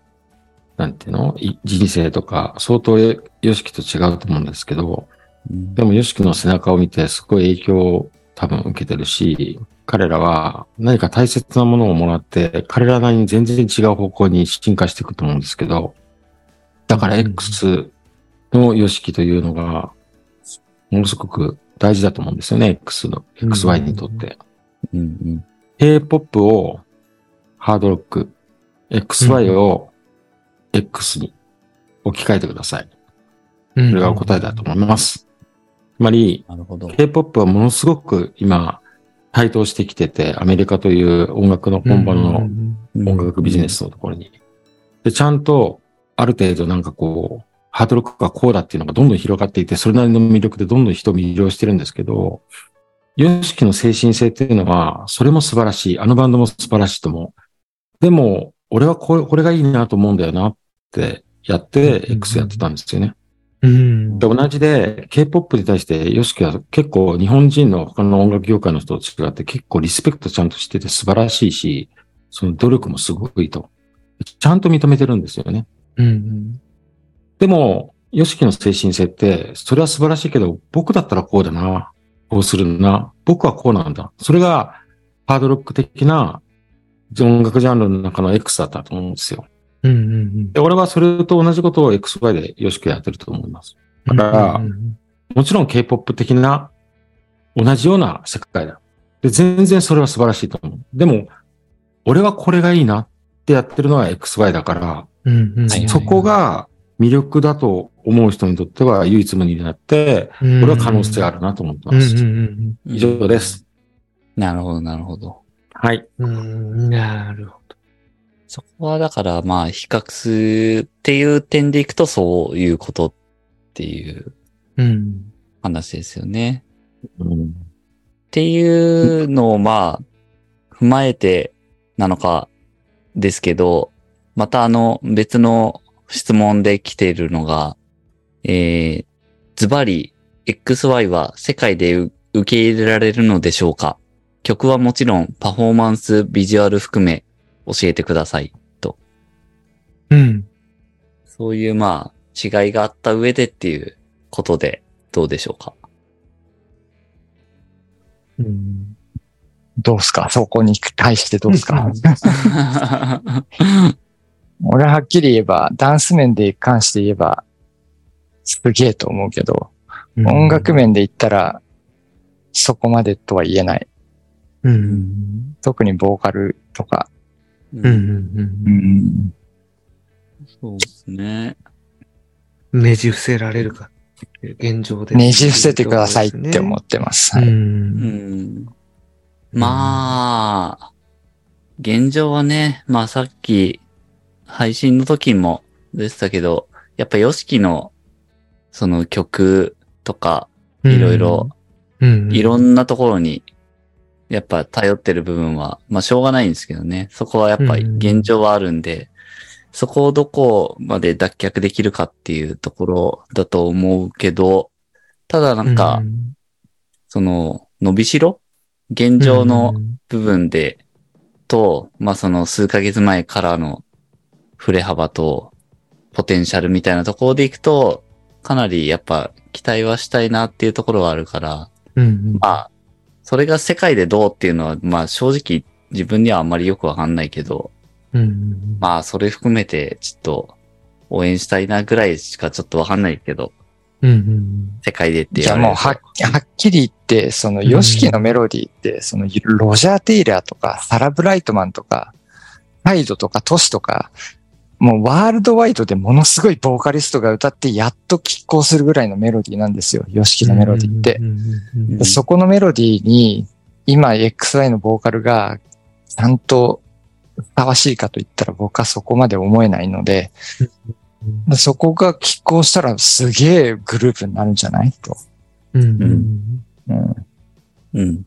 なんていうの？い人生とか、相当 YOSHIKI と違うと思うんですけど、うん。でも YOSHIKI の背中を見てすごい影響を多分受けてるし、彼らは何か大切なものをもらって、彼らなりに全然違う方向に進化していくと思うんですけど、だから X の YOSHIKI というのが、ものすごく大事だと思うんですよね、X の、XY にとって。うんうん。K-POP をハードロック、XY を X に置き換えてください。そそれが答えだと思います。つまり、なるほど。K-POP はものすごく今、台頭してきてて、アメリカという音楽の本場の音楽ビジネスのところに。で、ちゃんとある程度なんかこう、ハードロックがこうだっていうのがどんどん広がっていて、それなりの魅力でどんどん人を魅了してるんですけど、ヨシキの精神性っていうのは、それも素晴らしい。あのバンドも素晴らしいと思う。でも、俺はこれこれがいいなと思うんだよなってやって、うん X やってたんですよね。うん。で、同じで、K-POP に対して、ヨシキは結構日本人の他の音楽業界の人と違って結構リスペクトちゃんとしてて素晴らしいし、その努力もすごくいいと。ちゃんと認めてるんですよね。うん。でも、ヨシキの精神性って、それは素晴らしいけど、僕だったらこうだな。こうするな。僕はこうなんだ。それが、ハードロック的な音楽ジャンルの中の X だったと思うんですよ。うん。うん。で、俺はそれと同じことを XY でヨシキやってると思います。だからうんもちろん K-POP 的な同じような世界だ。で、全然それは素晴らしいと思う。でも、俺はこれがいいなってやってるのは XY だから、うん。うん。はいそこが魅力だと思う人にとっては唯一無二になって、うん、これは可能性あるなと思ってうん。ます。うん。以上です。なるほど、なるほど。はい。うん。なるほど。そこはだからまあ比較するっていう点でいくとそういうことっていう。話ですよね。うんっていうのをまあ踏まえてなのかですけど、またあの別の質問で来ているのが、えー、ズバリ XY は世界で受け入れられるのでしょうか？曲はもちろんパフォーマンス、ビジュアル含め教えてください。と。うん。そういうまあ違いがあった上でっていうことでどうでしょうか？うん。どうすか？そこに対してどうすか？(laughs) 俺ははっきり言えば、ダンス面で関して言えば、すげえと思うけど、音楽面で言ったら、そこまでとは言えない。うん。特にボーカルとか。うん。うん。ん。そうですね。ねじ伏せられるか。現状で。ねじ伏せてくださいって思ってます。う。はいうんん。まあ、現状はね、まあさっき配信の時もでしたけど、やっぱ YOSHIKI のその曲とかいろいろ、うん。いろんなところにやっぱ頼ってる部分は、まあしょうがないんですけどね。そこはやっぱり現状はあるんで、そこをどこまで脱却できるかっていうところだと思うけど、ただなんか、その、伸びしろ？現状の部分で、と、まあその数ヶ月前からの振れ幅と、ポテンシャルみたいなところでいくと、かなりやっぱ期待はしたいなっていうところはあるから、うん。まあ、それが世界でどうっていうのは、まあ正直自分にはあんまりよくわかんないけど、うん。まあそれ含めてちょっと応援したいなぐらいしかちょっとわかんないけど、うん。世界でってじゃあもうはっはっきり言って、その、ヨシキのメロディーって、その、ロジャー・テイラーとか、サラ・ブライトマンとか、ハイドとか、トシとか、もうワールドワイドでものすごいボーカリストが歌ってやっと拮抗するぐらいのメロディーなんですよ。ヨシキのメロディーって。そこのメロディーに、今 XY のボーカルがちゃんとふさわしいかと言ったら僕はそこまで思えないので、そこが拮抗したらすげえグループになるんじゃないと。うん。うん。うん。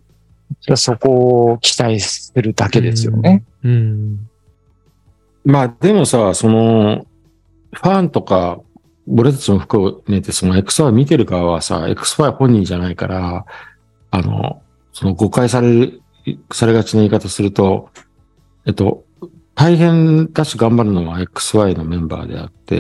じゃあそこを期待するだけですよね。うん。まあでもさ、その、ファンとか、俺たちも含めて、その XY 見てる側はさ、XY 本人じゃないから、あの、その誤解される、されがちな言い方すると、えっと、大変だし頑張るのは XY のメンバーであって、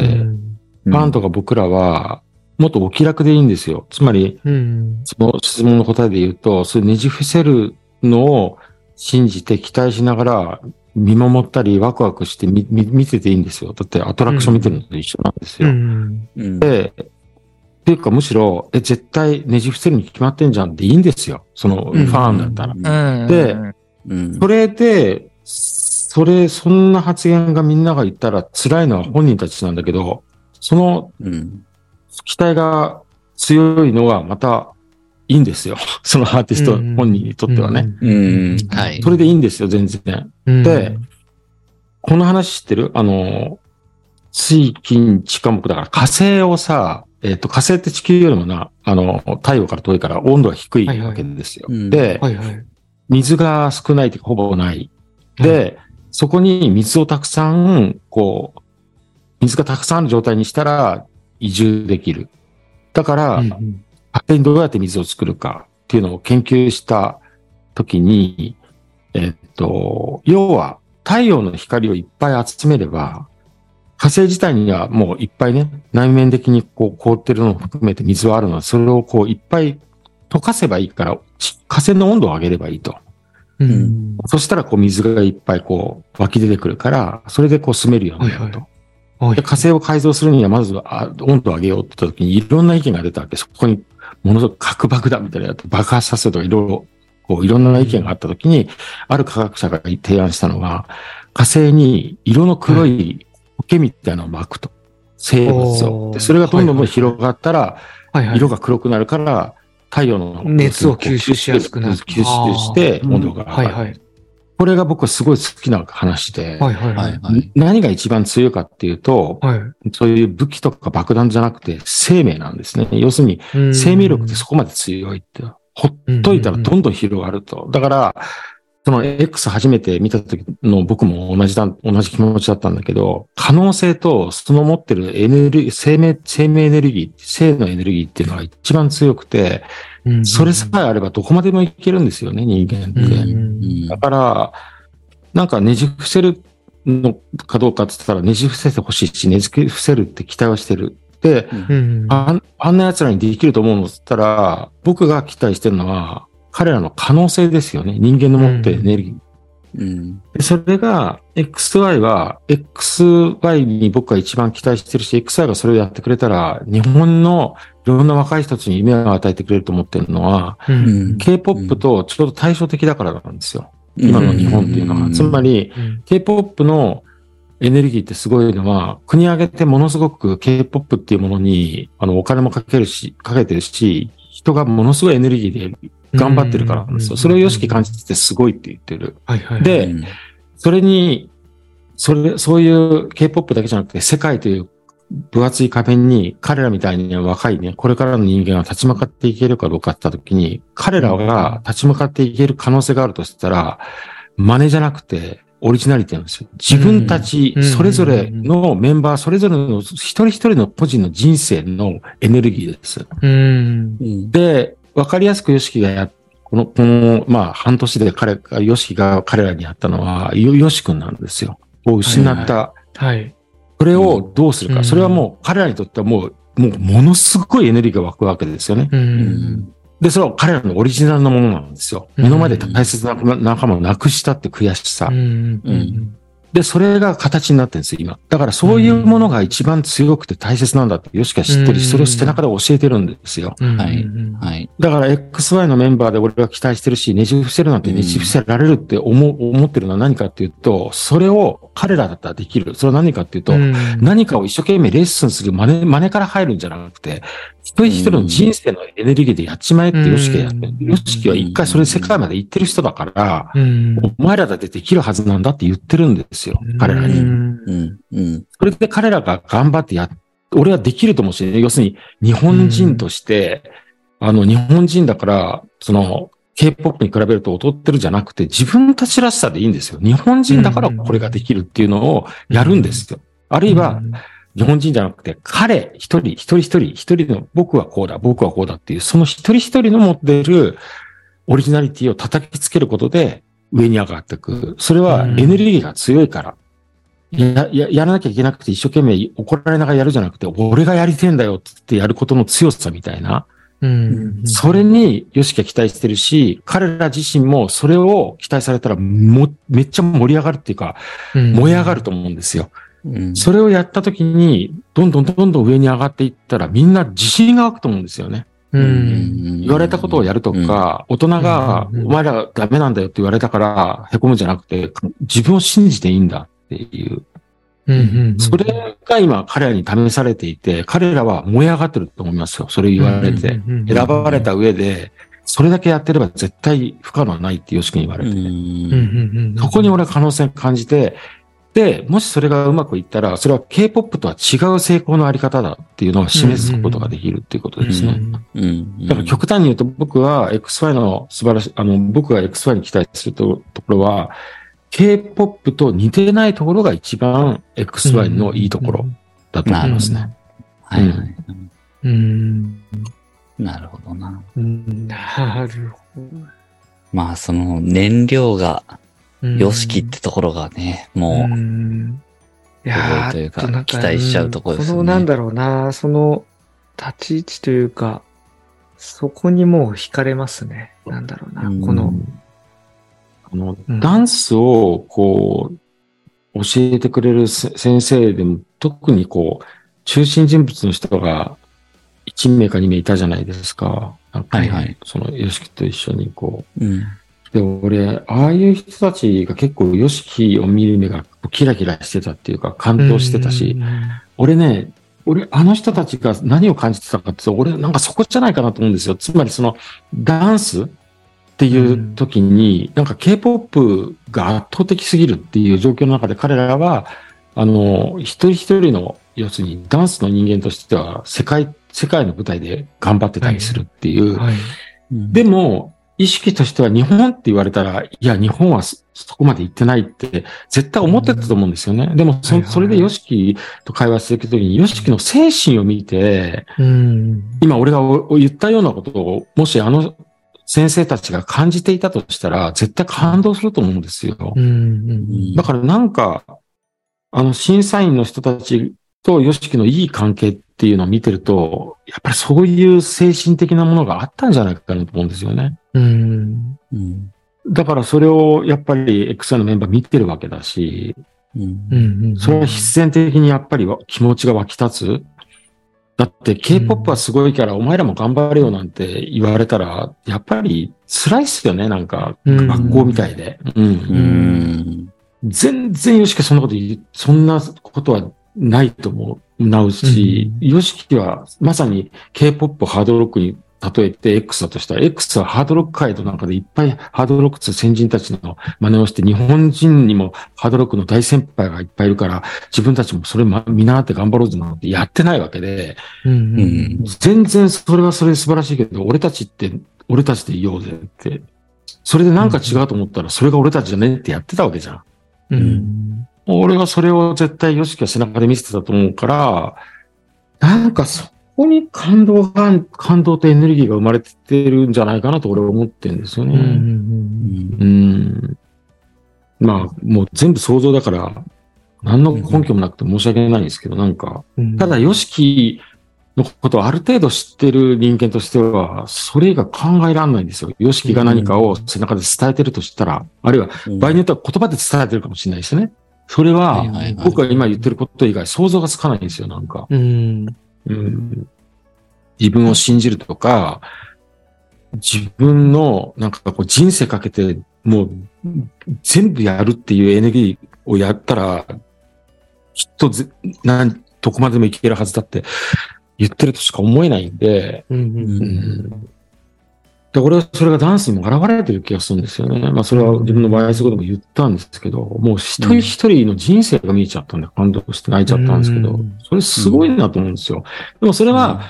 ファンとか僕らは、もっとお気楽でいいんですよ。つまり、うん。その質問の答えで言うと、そういうねじ伏せるのを信じて期待しながら見守ったりワクワクして見見見てていいんですよ。だってアトラクション見てるのと一緒なんですうよ。ん。うん。で、っていうかむしろ、え、絶対ねじ伏せるに決まってんじゃんでいいんですよ。そのフうんァンだったら。でうん。それで、それ、そんな発言がみんなが言ったら辛いのは本人たちなんだけど、そのうん。期待が強いのはまたいいんですよ。(laughs) そのアーティスト本人にとってはね。うん。はい。それでいいんですよ、全然。うん。で、この話知ってる？あの、水金地下木だから火星をさ、えっ、と、火星って地球よりもな、あの、太陽から遠いから温度が低いはいはいわけですよ。うんで、はいはい。水が少ないというかほぼない。で、そこに水をたくさん、こう、水がたくさんある状態にしたら移住できる。だから、うんうん勝手にどうやって水を作るかっていうのを研究したときに、えっと、要は太陽の光をいっぱい集めれば、火星自体にはもういっぱいね、内面的にこう凍ってるのを含めて水はあるので、それをこういっぱい溶かせばいいから、ち火星の温度を上げればいいと。うんそしたらこう水がいっぱいこう湧き出てくるから、それでこう住めるようになると。はいはいで火星を改造するにはまずはあ温度を上げようって言った時にいろんな意見が出たわけ。そこにものすごく核爆弾みたいなやつ爆発させるとかいろいろ、こういろんな意見があった時に、ある科学者が提案したのが、火星に色の黒い苔みたいなのを巻くと。生物を。それがどんどん広がったら。色が黒くなるから、太陽の熱を吸収しやすくなる。吸収して温度が上がる。これが僕はすごい好きな話で、はいはいははいい。はい。何が一番強いかっていうと、はい。そういう武器とか爆弾じゃなくて生命なんですね。要するにうん生命力ってそこまで強いって、ほっといたらどんどん広がると。だから、その X 初めて見た時の僕も同じだ、同じ気持ちだったんだけど、可能性とその持ってるエネルギー、生命、生命エネルギー、生のエネルギーっていうのが一番強くて、うんそれさえあればどこまでもいけるんですよね、人間って。うんうんだから、なんかねじ伏せるのかどうかって言ったらねじ伏せてほしいし、ねじ伏せるって期待はしてる。で、うん。あんあんな奴らにできると思うのって言ったら、僕が期待してるのは、彼らの可能性ですよね。人間の持ってるエネルギー。うん。でそれが、XY は、XY に僕が一番期待してるし、XY がそれをやってくれたら、日本のいろんな若い人たちに夢を与えてくれると思ってるのは、う。うんん。K-POP とちょうど対照的だからなんですよ。今の日本っていうのは。つまり、うん。K-POP のエネルギーってすごいのは、国挙げてものすごく K-POP っていうものに、あの、お金もかけるし、かけてるし、人がものすごいエネルギーで頑張ってるからなんですよ。それを良しき感じててすごいって言ってる。はいはい。でうんそれに、それ、そういう K-POP だけじゃなくて、世界という分厚い壁に、彼らみたいに若いね、これからの人間が立ち向かっていけるかどうかって言ったときに、彼らが立ち向かっていける可能性があるとしたら、真似じゃなくて、オリジナリティなんですよ。自分たちうん、それぞれのメンバー、それぞれの一人一人の個人の人生のエネルギーです。で、わかりやすくヨシキがや、この、この、まあ、半年で彼が、ヨシキが彼らにやったのは、ヨヨシ君なんですよ。を失った。はい。それをどうするか。うんそれはもう、彼らにとってはもう、もう、ものすごいエネルギーが湧くわけですよね。う。うんん。で、それは彼らのオリジナルのものなんですよ。うん目の前で大切な仲間を亡くしたって悔しさう。ん。うん。で、それが形になってるんですよ、今。だからそういうものが一番強くて大切なんだって、ヨシキは知ってうんるし、それを背中で教えてるんですよ。うん。はいうんはい。だから XY のメンバーで俺は期待してるし、ねじ伏せるなんてねじ伏せられるって思う、思ってるのは何かっていうと、それを彼らだったらできる。それは何かっていうと、うん何かを一生懸命レッスンする真似、真似から入るんじゃなくて、一人一人の人生のエネルギーでやっちまえってヨシキがやってる。うんヨシキは一回それ世界まで行ってる人だから、うん。お前らだってできるはずなんだって言ってるんですよ。彼らに。うんうん。うん。それで彼らが頑張ってやっ、俺はできると思うし、ね、要するに日本人として、あの日本人だから、その K-POP に比べると劣ってるじゃなくて、自分たちらしさでいいんですよ。日本人だからこれができるっていうのをやるんですよ。あるいは、日本人じゃなくて、彼一人、一人一人、一人の僕はこうだ、僕はこうだっていう、その一人一人の持っているオリジナリティを叩きつけることで上に上がっていく。それはエネルギーが強いから。や、や、やらなきゃいけなくて一生懸命怒られながらやるじゃなくて、俺がやりてんだよって言ってやることの強さみたいな。うん。それに、ヨシキは期待してるし、彼ら自身もそれを期待されたらも、めっちゃ盛り上がるっていうか、うん燃え上がると思うんですよ。うん。それをやった時に、どんどんどんどん上に上がっていったら、みんな自信が湧くと思うんですよね。うん。言われたことをやるとか、大人が、うんお前らダメなんだよって言われたから、凹むんじゃなくて、自分を信じていいんだっていう。うん。それが今彼らに試されていて、彼らは燃え上がってると思いますよ。それ言われて。選ばれた上で、それだけやってれば絶対不可能はないって吉君に言われて。そこに俺は可能性を感じて、で、もしそれがうまくいったら、それは K-POP とは違う成功のあり方だっていうのを示すことができるっていうことですね。うん。うんだから極端に言うと僕は XY の素晴らしい、あの、僕が XY に期待するとところは、K-POP と似てないところが一番 XY のいいところだと思いますね。はいはい。うん。なるほどな。うんなるほまあ、その燃料が、ど。ヨシキってところがね、もう、んいやというか期待しちゃうところですよねそのなんだろうな、その立ち位置というか、そこにもう惹かれますね。なんだろうな、うんこの。あの、うんダンスを、こう、教えてくれるせ先生でも、特にこう、中心人物の人が、1名か2名いたじゃないですか。はいはいその、ヨシキと一緒にこうん。う。で、俺、ああいう人たちが結構、ヨシキを見る目がキラキラしてたっていうか、感動してたし、俺ね、俺、あの人たちが何を感じてたかっていうと、俺、なんかそこじゃないかなと思うんですよ。つまり、その、ダンスっていう時に、なんか K-POP が圧倒的すぎるっていう状況の中で彼らは、あの、一人一人の、要するにダンスの人間としては、世界、世界の舞台で頑張ってたりするっていう。はい。でも、意識としては日本って言われたら、いや、日本はそそこまで行ってないって、絶対思ってたと思うんですよね。でもそ、はいはいそれでヨシキと会話していくときに、ヨシキの精神を見て、うん。今俺がお言ったようなことを、もしあの先生たちが感じていたとしたら、絶対感動すると思うんですよ。うん。うん。だからなんか、あの審査員の人たちとヨシキのいい関係っていうのを見てると、やっぱりそういう精神的なものがあったんじゃないかなと思うんですよね。うん。うん。だからそれをやっぱり XI のメンバー見てるわけだし、うんうん。それは必然的にやっぱりわ気持ちが湧き立つ。だって K-POP はすごいからお前らも頑張れよなんて言われたら、やっぱり辛いっすよね、なんかうん学校みたいで。うんうん。全然ヨシキはそんなこと言う、そんなことはないと思うし、ヨシキはまさに K-POP をハードロックに例えて X だとしたら、X はハードロック界の中でいっぱいハードロックと先人たちの真似をして、日本人にもハードロックの大先輩がいっぱいいるから、自分たちもそれま見習って頑張ろうぜなんてやってないわけで、うん。ううん。ん。全然それはそれで素晴らしいけど、俺たちって、俺たちでいようぜって。それでなんか違うと思ったら、それが俺たちじゃねってやってたわけじゃん。うん。俺はそれを絶対ヨシキは背中で見せてたと思うから、なんかそこに感動が、感動とエネルギーが生まれてるんじゃないかなと俺は思ってるんですようん。ね。うんうん。まあ、もう全部想像だから、何の根拠もなくて申し訳ないんですけど、なんか、うん。ただ、ヨシキのことをある程度知ってる人間としては、それ以外考えられないんですよ。ヨシキが何かを背中で伝えてるとしたら、あるいは場合によっては言葉で伝えてるかもしれないですよね。それは僕が今言ってること以外想像がつかないんですよ、なんか。うん。うん、自分を信じるとか、自分のなんかこう人生かけてもう全部やるっていうエネルギーをやったら、きっとぜなんどこまでもいけるはずだって言ってるとしか思えないんで、うん。うんで、俺はそれがダンスにも現れてる気がするんですよね。まあそれは自分のバイアス語でも言ったんですけど、もう一人一人の人生が見えちゃったんで感動して泣いちゃったんですけどうん、それすごいなと思うんですよ。でもそれは、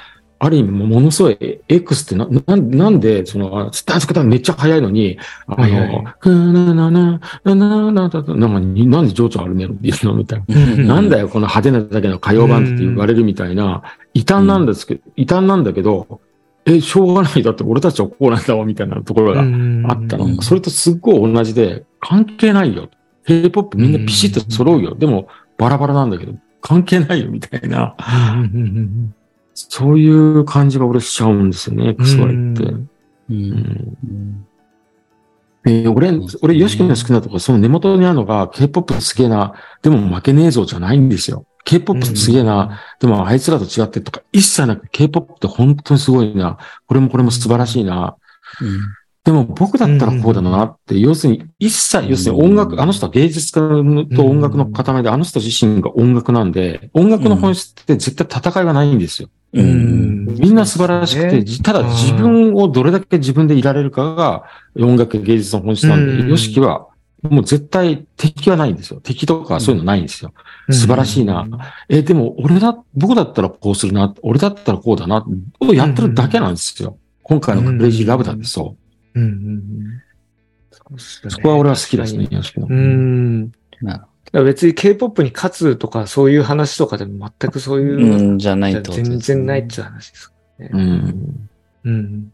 ある意味ものすごい X ってな、ななんで、その、スタンス方めっちゃ速いのに、あの、ふななな、なななな、なんか、なんで情緒あるメロディーなのみたいな。うんなんだよ、この派手なだけの歌謡版って言われるみたいな、異端なんですけど、異端なんだけど、え、しょうがない。だって俺たちはこうなんだわ、みたいなところがあったうんの。それとすっごい同じで、関係ないよ。K-POP みんなピシッと揃うよ。でも、バラバラなんだけど、関係ないよ、みたいな。うん。そういう感じが俺しちゃうんですよね、XY って。えー俺、俺、ヨシキの好きなところ、その根元にあるのが、K-POP すげえな、でも負けねえぞじゃないんですよ。K-POP すげえな、でもあいつらと違ってとか、一切なく K-POP って本当にすごいな、これもこれも素晴らしいな。でも僕だったらこうだなって、要するに一切、要するに音楽、あの人は芸術家と音楽の塊で、あの人自身が音楽なんで、音楽の本質って絶対戦いがないんですよ。うん。みんな素晴らしくて、じただ自分をどれだけ自分でいられるかが音楽芸術の本質なんで、うん。ヨシキはもう絶対敵はないんですよ。敵とかそういうのないんですよ。素晴らしいな。え、でも俺だ、僕だったらこうするな、俺だったらこうだな、をやってるだけなんですよ。今回のクレイジーラブだってそう。うんうんうんそこは俺は好きですね、よん。別に K-POP に勝つとかそういう話とかでも全くそういうじゃないと。全然ないっていう話です。うん。うん。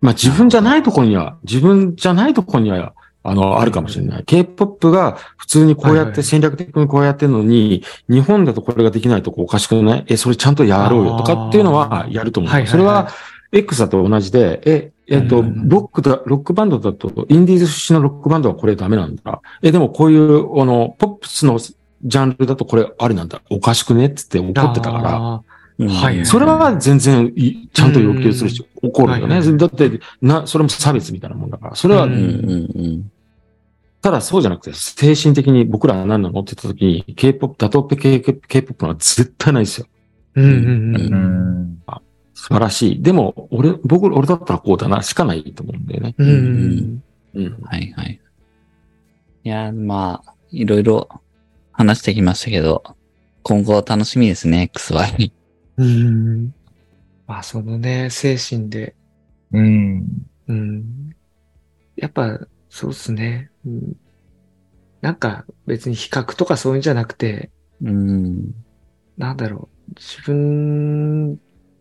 まあ自分じゃないとこには、自分じゃないとこには、あの、あるかもしれない。K-POP が普通にこうやって戦略的にこうやってるのに、日本だとこれができないとこおかしくない？え、それちゃんとやろうよとかっていうのはやると思う。はいはいはいそれは X だと同じで、え、えっと、ロックだ、ロックバンドだと、インディーズ出身のロックバンドはこれダメなんだ。え、でもこういう、あの、ポップスのジャンルだとこれありなんだ。おかしくね？っつって怒ってたから。ら。うんはいそれは全然いちゃんと要求するし、怒るよね。だって、な、それも差別みたいなもんだから。それは、ううんうんただそうじゃなくて、精神的に僕らは何なのって言った時に、K-POP、打倒 K-POP は絶対ないですよ。うんうんううん。ん。素晴らしい。でも、俺、僕、俺だったらこうだな、しかないと思うんだよね。うんうんうん。はいはい。いや、まあ、いろいろ話してきましたけど、今後は楽しみですね、XY。うん。うん。まあそのね、精神で、うん。うん。やっぱ、そうっすね。うん。なんか別に比較とかそういうんじゃなくて、うん。なんだろう。自分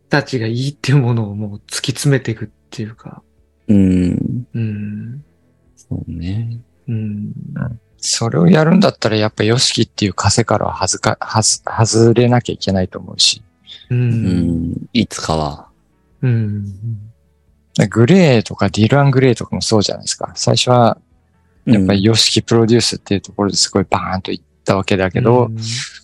たちがいいっていうものをもう突き詰めていくっていうか、うん。うん。そうね。うん。それをやるんだったらやっぱヨシキっていう枷からははずか、はず、外れなきゃいけないと思うし。う。うんん。いつかは。うん。グレーとかディルアングレーとかもそうじゃないですか。最初はやっぱりヨシキプロデュースっていうところですごいバーンといったわけだけど、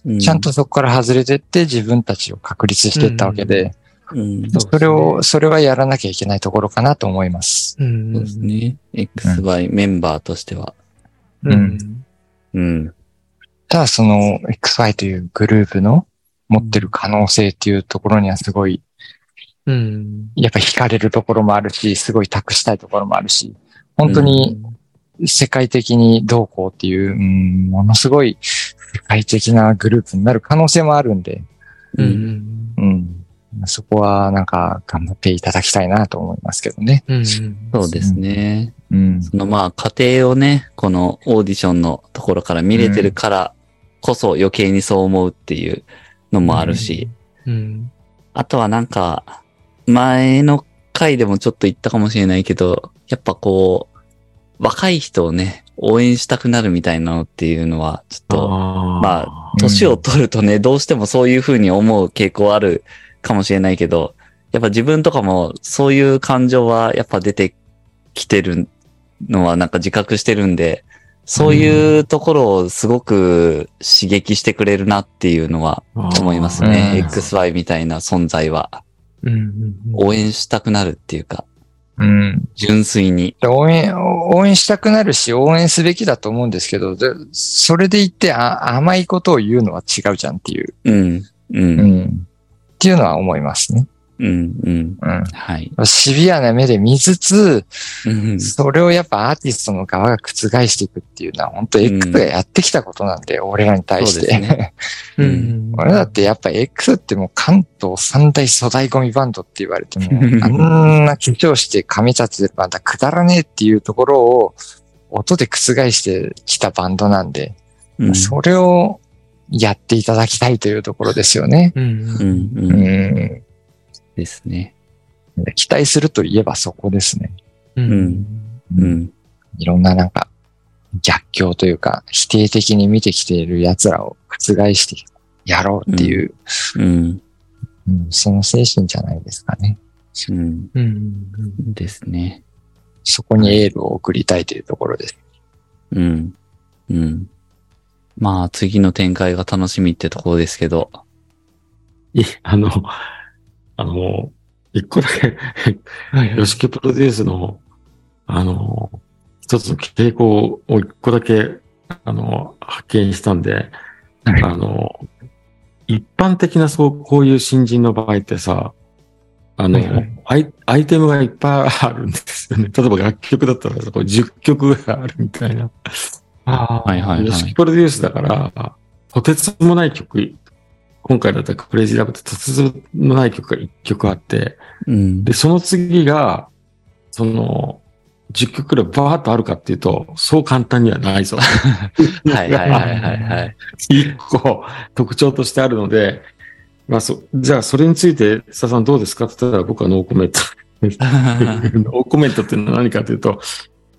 うん、ちゃんとそこから外れてって自分たちを確立していったわけで、うん、それを、それはやらなきゃいけないところかなと思います。うん。そうですね。XY メンバーとしては。うん。うん。ただその XY というグループの持ってる可能性っていうところにはすごい、うん。やっぱ惹かれるところもあるし、すごい託したいところもあるし、本当に世界的にどうこうっていう、うん、ものすごい世界的なグループになる可能性もあるんで、ううん。ん。うん。そこはなんか頑張っていただきたいなと思いますけどね。うん。そうですね。うん。そのまあ、過程をね、このオーディションのところから見れてるからこそ余計にそう思うっていうのもあるし、うん。あとはなんか、前の回でもちょっと言ったかもしれないけど、やっぱこう、若い人をね、応援したくなるみたいなのっていうのは、ちょっと、まあ年を取るとね、どうしてもそういう風に思う傾向あるかもしれないけど、やっぱ自分とかもそういう感情はやっぱ出てきてるのはなんか自覚してるんで、そういうところをすごく刺激してくれるなっていうのは思いますね。うん。XY みたいな存在は。うん。応援したくなるっていうか、うん。純粋に。応援、応援したくなるし、応援すべきだと思うんですけど、でそれで言ってあ甘いことを言うのは違うじゃんっていう、うん、う、うんん。っていうのは思いますね。うん、うん。うん。はい。シビアな目で見つつ、うんそれをやっぱアーティストの側が覆していくっていうのは、本当 X がやってきたことなんで、俺らに対しそうですて。ね (laughs) うん。俺だってやっぱ X ってもう関東三大粗大ゴミバンドって言われても、(laughs) あんな緊張して髪立ててるバンドはくだらねえっていうところを音で覆してきたバンドなんで、うんそれをやっていただきたいというところですよね。うん。うん、ううん。ん。ですね。期待するといえばそこですね。うん。うん。いろんななんか逆境というか否定的に見てきている奴らを覆してやろうっていう、うん。うんその精神じゃないですかね。うん。うん。ですね。そこにエールを送りたいというところです。うん。うん。まあ、次の展開が楽しみってところですけど。いあの、あの、一個だけ、はいヨシキプロデュースの、あの、一つの傾向を一個だけ、あの、発見したんで、はいあの、一般的なそう、こういう新人の場合ってさ、あの、はいはいアイ、アイテムがいっぱいあるんですよね。(laughs) 例えば楽曲だったら、こう10曲があるみたいな。ああ。はいはいヨはい。シキプロデュースだから、とてつもない曲、今回だったらクレイジーラブってとてつもない曲が1曲あって、うん。で、その次が、その、10曲くらいバーっとあるかっていうと、そう簡単にはないぞ。(laughs) はいはいはいはいはい。(laughs) 一個特徴としてあるので、まあそ、じゃあそれについて、佐さんどうですかって言ったら僕はノーコメント。(laughs) ノーコメントっていうのは何かというと、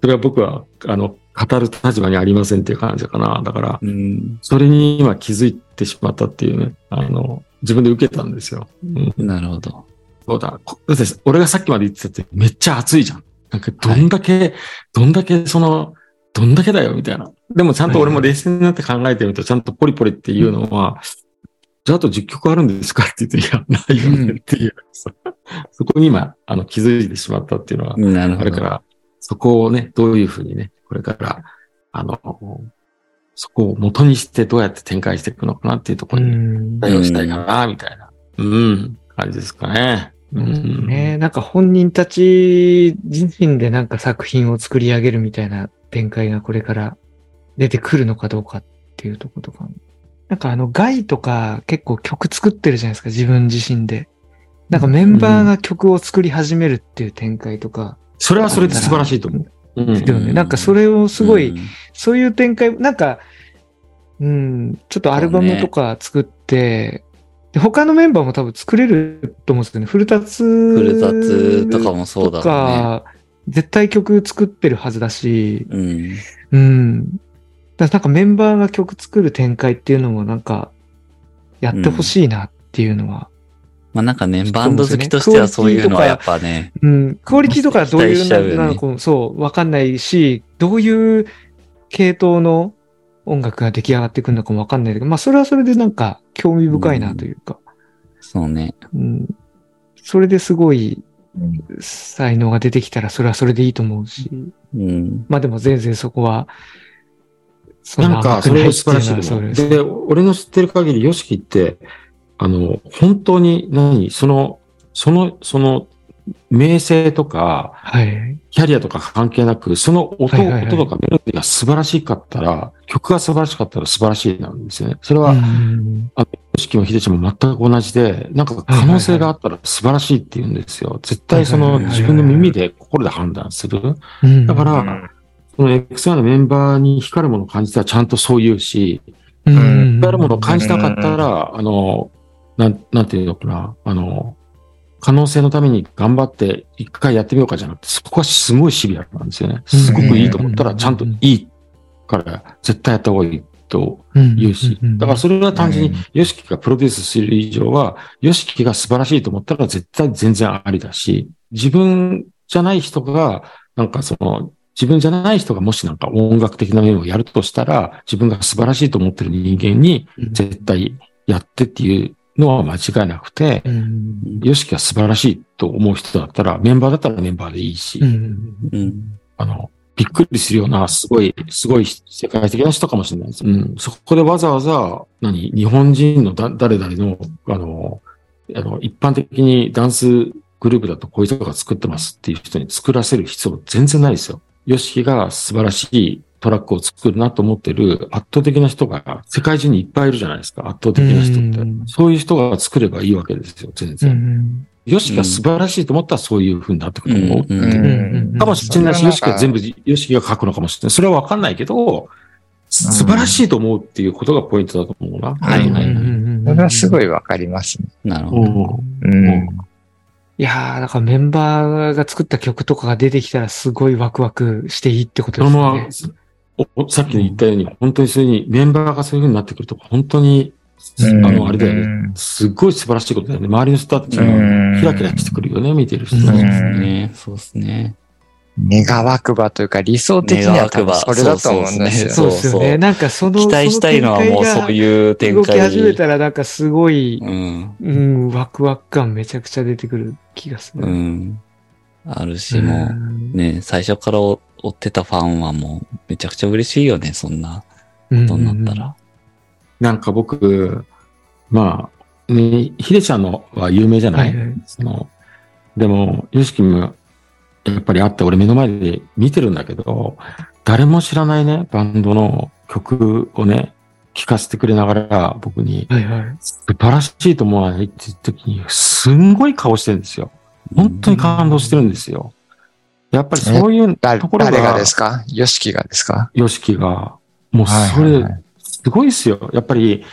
それは僕は、あの、語る立場にありませんっていう感じかな。だから、うん。それに今気づいてしまったっていうね、あの、自分で受けたんですよ。うん、なるほど。そうだ。こだって俺がさっきまで言ってたってめっちゃ熱いじゃん。なんかどんだけ、どんだけその、どんだけだよみたいな。でもちゃんと俺も冷静になって考えてみると、ちゃんとポリポリっていうのは、じゃああと10曲あるんですかって言って、いや、ないよねっていう。そこに今、あの、気づいてしまったっていうのは、なるほど。あれから、そこをね、どういうふうにね、これから、あの、そこを元にしてどうやって展開していくのかなっていうとこうろにん。対応したいかな、みたいな、うん、感じですかね。うん。ねなんか本人たち自身でなんか作品を作り上げるみたいな展開がこれから出てくるのかどうかっていうところとか。なんかあの、ガイとか結構曲作ってるじゃないですか、自分自身で。なんかメンバーが曲を作り始めるっていう展開とか。それはそれで素晴らしいと思う。うんですよね。なんかそれをすごい、そういう展開、なんか、うん、ちょっとアルバムとか作って、で他のメンバーも多分作れると思うんですよね。フルタツ。フルタツとかもそうだろうね。とか、絶対曲作ってるはずだし、うん。うん。だからなんかメンバーが曲作る展開っていうのもなんか、やってほしいなっていうのは。まあなんかね、バンド好きとしてはそういうのはやっぱね、うん。クオリティとかはどういうなのかも、そう、わかんないし、どういう系統の音楽が出来上がってくるのかもわかんないけど、まあそれはそれでなんか興味深いなというか、そうね。うん。それですごいうん才能が出てきたらそれはそれでいいと思うし、うん。まあでも全然そこは、そなんか、それは素晴らしいです。で、俺の知ってる限り、ヨシキって、あの、本当に何、その、その、その、名声とか、はい。キャリアとか関係なく、その音、はいはいはい音とかメロディが素晴らしかったら、曲が素晴らしかったら素晴らしいなんですよね。それは、ヨうんシキもヒデちも全く同じで、なんか可能性があったら素晴らしいって言うんですよ。絶対そのはいはいはいはい自分の耳で心で判断する。うんだから、うんその XY のメンバーに光るものを感じたらちゃんとそう言うし、うん光るものを感じなかったら、あの、なん、なんていうのかな、あの、可能性のために頑張って一回やってみようかじゃなくて、そこはすごいシビアなんですよね。すごくいいと思ったらちゃんといいから絶対やった方がいいと言うし。だからそれは単純に、ヨシキがプロデュースする以上は、ヨシキが素晴らしいと思ったら絶対全然ありだし、自分じゃない人が、なんかその、自分じゃない人がもしなんか音楽的な面をやるとしたら、自分が素晴らしいと思ってる人間に絶対やってっていうのは間違いなくて、うんヨシキが素晴らしいと思う人だったら、メンバーだったらメンバーでいいし。あの、びっくりするような、すごい、すごい世界的な人かもしれないです。うん。そこでわざわざ、何、日本人のだ誰々の、あの、あの、一般的にダンスグループだとこういう人が作ってますっていう人に作らせる必要全然ないですよ。ヨシキが素晴らしいトラックを作るなと思ってる圧倒的な人が世界中にいっぱいいるじゃないですか。圧倒的な人ってうん。そういう人が作ればいいわけですよ、全う然。んヨシキが素晴らしいと思ったらそういう風になってくると思う。かもしれないし、うんヨシキが全部、ヨシキが書くのかもしれない。それはわかんないけど、素晴らしいと思うっていうことがポイントだと思うな。はいはいはいそれはすごい。いわかりますね。なるほど。うん。うん。いやー、だからメンバーが作った曲とかが出てきたらすごいワクワクしていいってことですね。さっき言ったように、本当にそういうに、メンバーがそういうふうになってくると、本当に、うんあの、あれだよね。うんすっごい素晴らしいことだよね。周りの人たちうんがキラキラしてくるよね、見てる人たち。そうですね。そうですね。願わくばというか理想的には多分それだと思うんですよ。そうですよね。なんかその、期待したいのはもうそういう展動き開始めたらなんかすごい、うん。うん、ワクワク感めちゃくちゃ出てくる気がする。うん。あるし、もう、んね、最初から追ってたファンはもう、めちゃくちゃ嬉しいよね、そんなうんことになったら。なんか僕、まあ、ね、ヒデちゃんのは有名じゃない、はいはいその、でも、ヨシキも、やっぱりあって、俺目の前で見てるんだけど、誰も知らないね、バンドの曲をね、聴かせてくれながら、僕に、はいはい。素晴らしいと思わないって言った時に、すんごい顔してるんですよ。本当に感動してるんですよ。やっぱりそういう誰ところが、誰がですか？ヨシキがですか？ヨシキが、もうそれすごいですよ。やっぱり、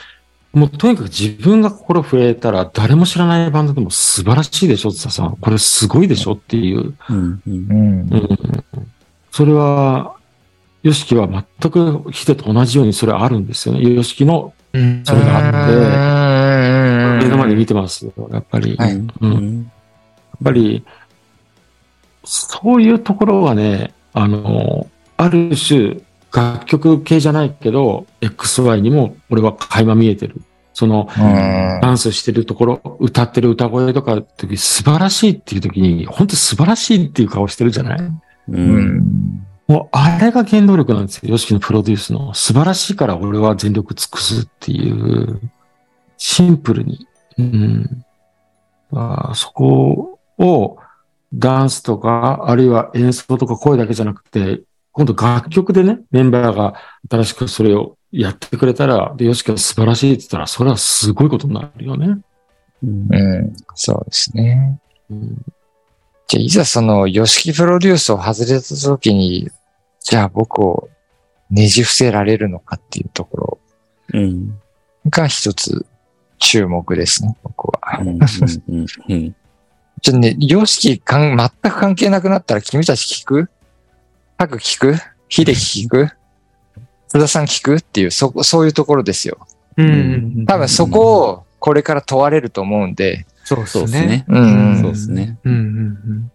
もうとにかく自分が心震えたら誰も知らないバンドでも素晴らしいでしょってさ、これすごいでしょっていう。うんうんうん。う。ん。それは、ヨシキは全くヒデと同じようにそれあるんですよね。ヨシキのうんそれがあって、て目の前で見てますよ、やっぱり。はいやっうん。ぱり、そういうところはね、あの、ある種、楽曲系じゃないけど、XY にも俺は垣間見えてる。その、うんダンスしてるところ、歌ってる歌声とか時素晴らしいっていう時に、本当素晴らしいっていう顔してるじゃない？うんうんもうあれが原動力なんですよ。ヨシキのプロデュースの。素晴らしいから俺は全力尽くすっていう、シンプルに。うん。あーそこをダンスとか、あるいは演奏とか声だけじゃなくて、今度楽曲でね、メンバーが新しくそれをやってくれたら、で、ヨシキが素晴らしいって言ったら、それはすごいことになるよね。うんうん。そうですね。うんじゃあ、いざその、ヨシキプロデュースを外れた時に、じゃあ僕をねじ伏せられるのかっていうところうんが一つ注目ですね、僕は。うんうんうんじゃあね、ヨシキかん全く関係なくなったら君たち聞く？タク聞く？ヒデキ聞く？津田さん聞くっていう、そこ、そういうところですよ。うん。多分そこをこれから問われると思うんで、そうですね。そうですね。うんそうですね。うん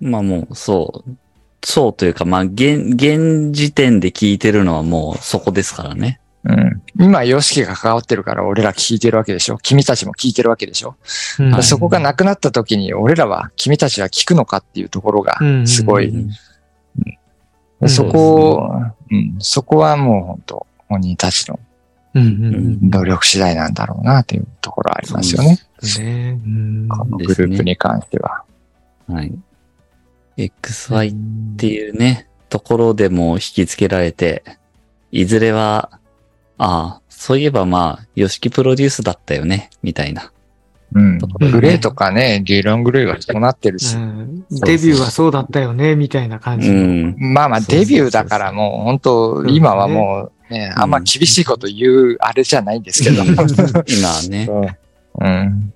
うんまあもう、そう。そうというか、まあ、現、現時点で聞いてるのはもうそこですからね。うん。今、ヨシキが関わってるから俺ら聞いてるわけでしょ？君たちも聞いてるわけでしょ、うん。はいそこがなくなった時に俺らは君たちは聞くのかっていうところがすごい。そこを、うん、そこはもう本当本人たちのうんうん努力次第なんだろうなっていうところありますよね。うん。ねうんこのグループに関しては。はい。XY っていうね、ところでも引き付けられて、いずれは、ああ、そういえばまあ、ヨシキプロデュースだったよね、みたいな。うん。うんグレーとかね、リーロングレーがそうなってるし。うんデビューはそうだったよね、みたいな感うじの。ん。まあまあデビューだからもう本当、今はもうね、あんま厳しいこと言うあれじゃないんですけど。今はね。(laughs) うん。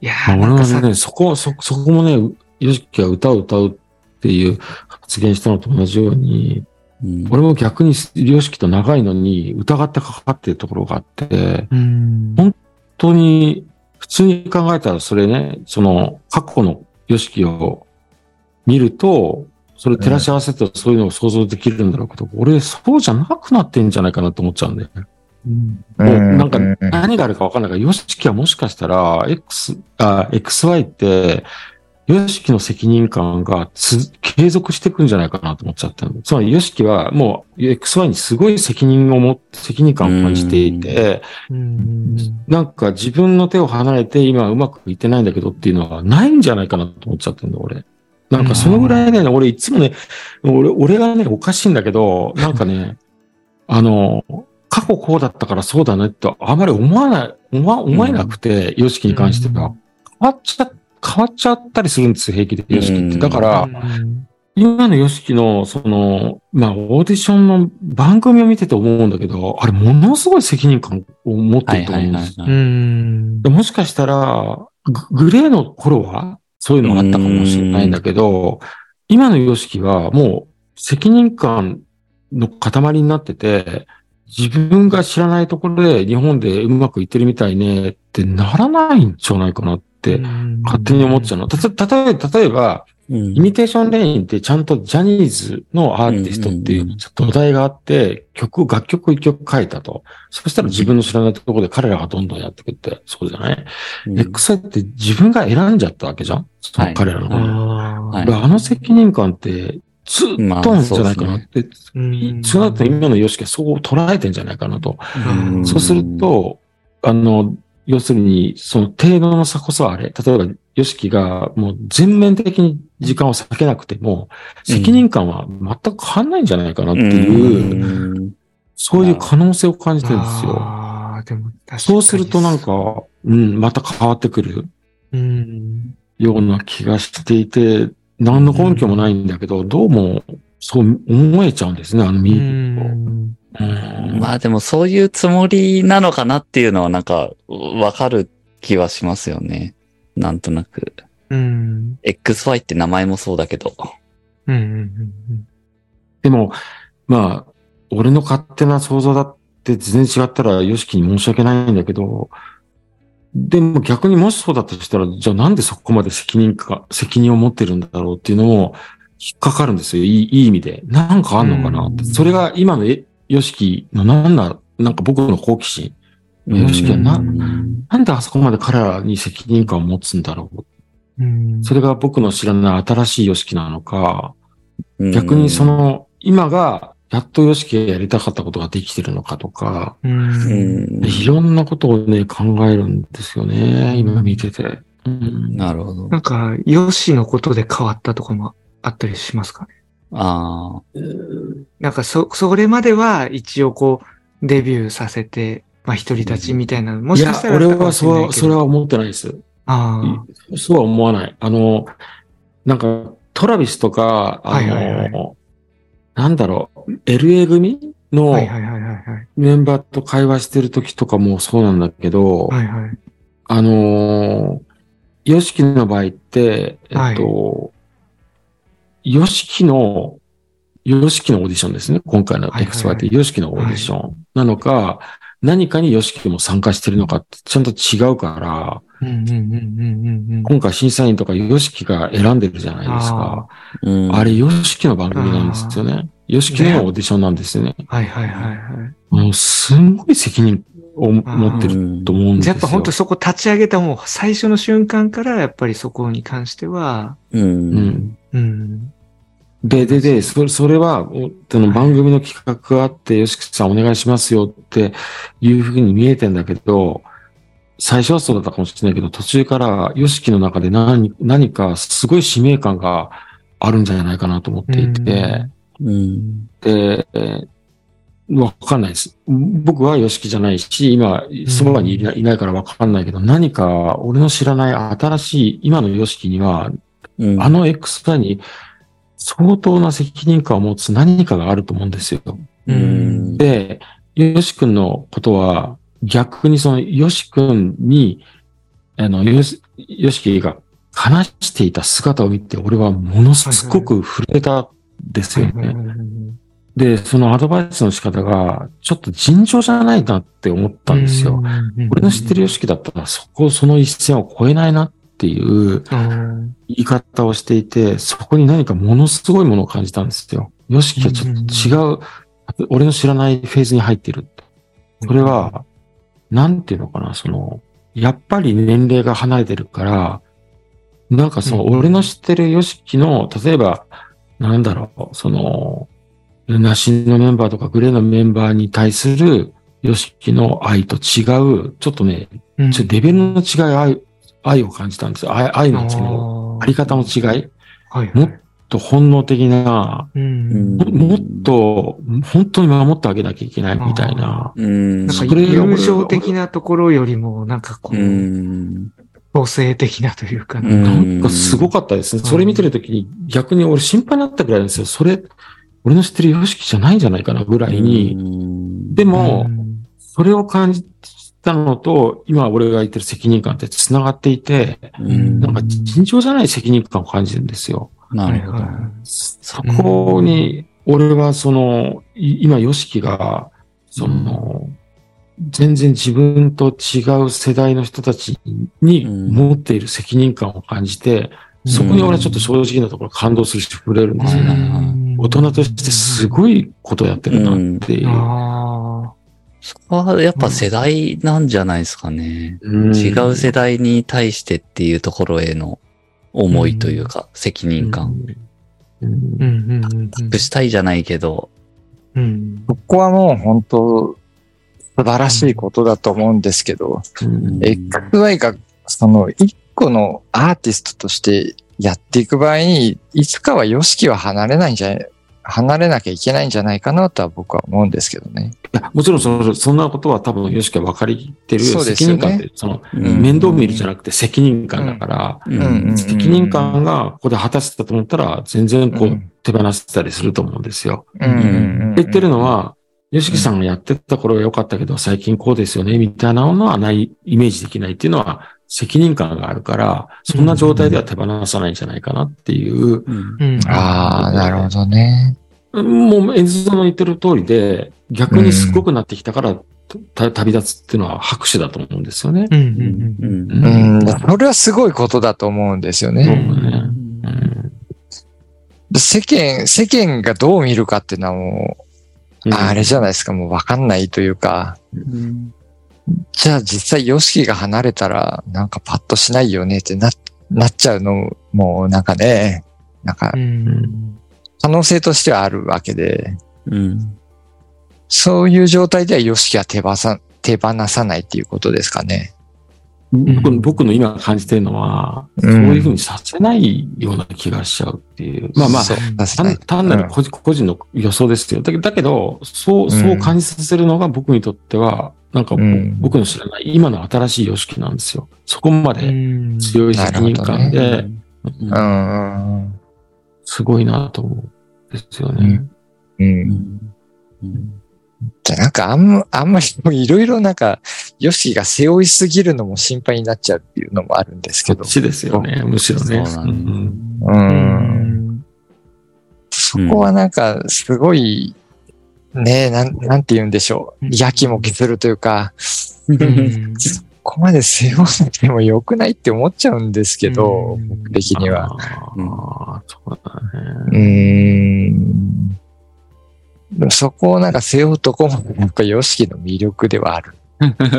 いやまあー、なんかさ、俺はね、そこ、そ、そこもね、ヨシキが歌を歌うっていう発言したのと同じように、うん俺も逆にヨシキと長いのに疑ってかかってるところがあって、うん。本当に、普通に考えたらそれね、その過去のヨシキを見ると、それ照らし合わせてそういうのを想像できるんだろうけど、俺そうじゃなくなってんじゃないかなと思っちゃうんだよね。もうなんかうん何があるかわかんないから、ヨシキはもしかしたら、X、あ、XY って、ヨシキの責任感がつ継続していくんじゃないかなと思っちゃったの。つまり、ヨシキはもう XY にすごい責任を持って、責任感を感じていて、うん。なんか自分の手を離れて今うまくいってないんだけどっていうのはないんじゃないかなと思っちゃってるの、俺。なんかそのぐらいね、俺いつもね、俺、俺がね、おかしいんだけど、なんかね、(laughs) あの、過去こうだったからそうだねってあまり思わない、思わ思えなくて、ヨシキに関しては。変わっちゃ、変わっちゃったりするんですよ、平気で、ヨシキって。だから、今のヨシキの、その、まあ、オーディションの番組を見てて思うんだけど、あれ、ものすごい責任感を持ってはいると思うんですよ。もしかしたら、ググレーの頃は、そういうのがあったかもしれないんだけど、今のヨシキはもう責任感の塊になってて、自分が知らないところで日本でうまくいってるみたいねってならないんじゃないかなって勝手に思っちゃうの。たと例えば、例えば、うん。イミテーションレインってちゃんとジャニーズのアーティストっていう土台があって、曲、楽曲一曲書いたと。そしたら自分の知らないところで彼らがどんどんやってくって、そうじゃない、うん ?XI って自分が選んじゃったわけじゃん？その彼らのはい。であの責任感ってずっとなんじゃないかなって、ーそうなったら今のヨシキはそう捉えてんじゃないかなと。うん。そうすると、あの、要するに、その程度の差こそあれ。例えば、ヨシキがもう全面的に時間を避けなくても、責任感は全く変わんないんじゃないかなっていう、うんそういう可能性を感じてるんですよ。そうするとなんか、うん、また変わってくるうん。ような気がしていて、何の根拠もないんだけど、どうもそう思えちゃうんですね、あのう見るん。と。うんまあでもそういうつもりなのかなっていうのはなんかわかる気はしますよね。なんとなく。うん。XY って名前もそうだけど。うん。うん。でも、まあ、俺の勝手な想像だって全然違ったら、ヨシキに申し訳ないんだけど、でも逆にもしそうだとしたら、じゃあなんでそこまで責任か、責任を持ってるんだろうっていうのも引っかかるんですよ。いいいい意味で。なんかあんのかなって。うんそれが今のえヨシキのなんだ、なんか僕の好奇心。うんヨシキはな、うんなんであそこまで彼らに責任感を持つんだろう。うん。それが僕の知らない新しいヨシキなのか、うん逆にそ、の、今が、やっとヨシキがやりたかったことができてるのかとか。いろんなことをね、考えるんですよね、今見てて。うん、なるほど。なんか、ヨシのことで変わったとかもあったりしますかね？ああ。なんか、そ、それまでは一応こう、デビューさせて、まあ、一人立ちみたいな、もしかした、ら俺はそしれないけど。れは、それは思ってないです。ああ。そうは思わない。あの、なんか、トラビスとか、あの、はいはいはいなんだろう、LA 組のはいはいはいはいはい。メンバーと会話してる時とかもそうなんだけど、はいはい。あのー、ヨシキの場合って、えっと、ヨシキの、ヨシキのオーディションですね。今回のはいはいはい XY ってヨシキのオーディションなのか、何かにヨシキも参加してるのかってちゃんと違うから、うんうんうんうんうんうん。今回審査員とかヨシキが選んでるじゃないですか。うんあれ、ヨシキの番組なんですよね。ヨシキのオーディションなんですよね。はいはいはいはい。もう、すんごい責任を持ってると思うんですよ。やっぱ本当そこ立ち上げたもう最初の瞬間からやっぱりそこに関しては、うん。ううん。ん。うん。で、で、で、それ、それは、おその番組の企画があって、よしきさんお願いしますよっていうふうに見えてんだけど、最初はそうだったかもしれないけど、途中から、よしきの中で何、何かすごい使命感があるんじゃないかなと思っていて、うん。で、えーわかんないです。僕はよしきじゃないし、今、その場にいないからわかんないけど、何か俺の知らない新しい、今のよしきには、うん。あの XY に相当な責任感を持つ何かがあると思うんですよ。うん。で、ヨシ君のことは逆にそのヨシ君に、あの、ヨシヨシキが話していた姿を見て、俺はものすごく震えたんですよね。で、そのアドバイスの仕方が、ちょっと尋常じゃないなって思ったんですよ。俺の知ってるヨシキだったら、そこ、その一線を越えないなっていううん。言い方をしていて、そこに何かものすごいものを感じたんですよ。ヨシキはちょっと違う、俺の知らないフェーズに入ってる。それは、なんていうのかな、その、やっぱり年齢が離れてるから、なんかその、うん俺の知ってるヨシキの、例えば、なんだろう、その、ナシのメンバーとかグレーのメンバーに対するヨシキの愛と違う、ちょっとね、うん、ちょっとレベルの違い愛、愛を感じたんですよ。愛愛のその、あり方の違い。はいはい。もっと本能的な、うん。ももっと、本当に守ってあげなきゃいけないみたいな。うん。なんかそれが友情的なところよりも、なんかこうう、ん。母性的なというかね。うんなんかすごかったですね。それ見てるときに逆に俺心配になったぐらいなんですよ。それ、俺の知ってる様式じゃないんじゃないかなぐらいに。にでも、うんそれを感じたのと、今俺が言ってる責任感って繋がっていて、うん。なんか尋常じゃない責任感を感じるんですよ。なるほど。そこに、俺はその、い今、ヨシキが、その、全然自分と違う世代の人たちにうん。持っている責任感を感じて、そこに俺はちょっと正直なところ感動するし触れるんですよ。ね。うん。大人としてすごいことやってるなっていう。あそこはやっぱ世代なんじゃないですかね。うん。違う世代に対してっていうところへの思いというか、責任感。うん。ーうんプしたいじゃないけど、うん。そこはもう本当、素晴らしいことだと思うんですけど、うん、XY がその一個のアーティストとしてやっていく場合に、いつかは YOSHIKI は離れないんじゃない、離れなきゃいけないんじゃないかなとは僕は思うんですけどね。いやもちろんその、そんなことは多分、よしきは分かりってるそうですよね。責任感って、その、うん面倒見るじゃなくて責任感だから、うん。責任感がここで果たせたと思ったら、全然こううん。手放せたりすると思うんですよ。うん言ってるのは、よしきさんがやってた頃は良かったけど、最近こうですよね、みたいなのはない、イメージできないっていうのは、責任感があるから、そんな状態では手放さないんじゃないかなっていう、うん。うん。ああ、なるほどね。もう、演奏の言ってる通りで、逆にすごくなってきたから、た旅立つっていうのは拍手だと思うんですよね。うんううん。ん。うん。うん、それはすごいことだと思うんですよそうね。ね。うん。世間、世間がどう見るかっていうのはもう、あれじゃないですか、もうわかんないというか、うんじゃあ実際 YOSHIKI が離れたら、なんかパッとしないよねってな、なっちゃうのも、なんかね、なんかう、ん可能性としてはあるわけで、うんそういう状態では YOSHIKI は手放さ、手放さないっていうことですかね。僕僕の今感じてるのは、うんそういうふうにさせないような気がしちゃうっていう。まあまあ、単に単なる個人個人の予想ですよ。だけど、だけどそう、そう感じさせるのが僕にとっては、なんか、うん僕の知らない今の新しい様式なんですよ。そこまうでん強い責任感なで。すごいなと思うんですよね。じゃあなんかあんま、あんまりいろいろなんか、ヨシが背負いすぎるのも心配になっちゃうっていうのもあるんですけどそっ。ちですよね。むしろね。そそこはなんか、すごい、ねえ、なん、なんて言うんでしょう。うんやきもきするというか、うんそこまで背負わなくても良くないって思っちゃうんですけど、うん僕的には。ああ、そうだうね。ーん。そこをなんか背負うとこも、やっぱヨシキの魅力ではある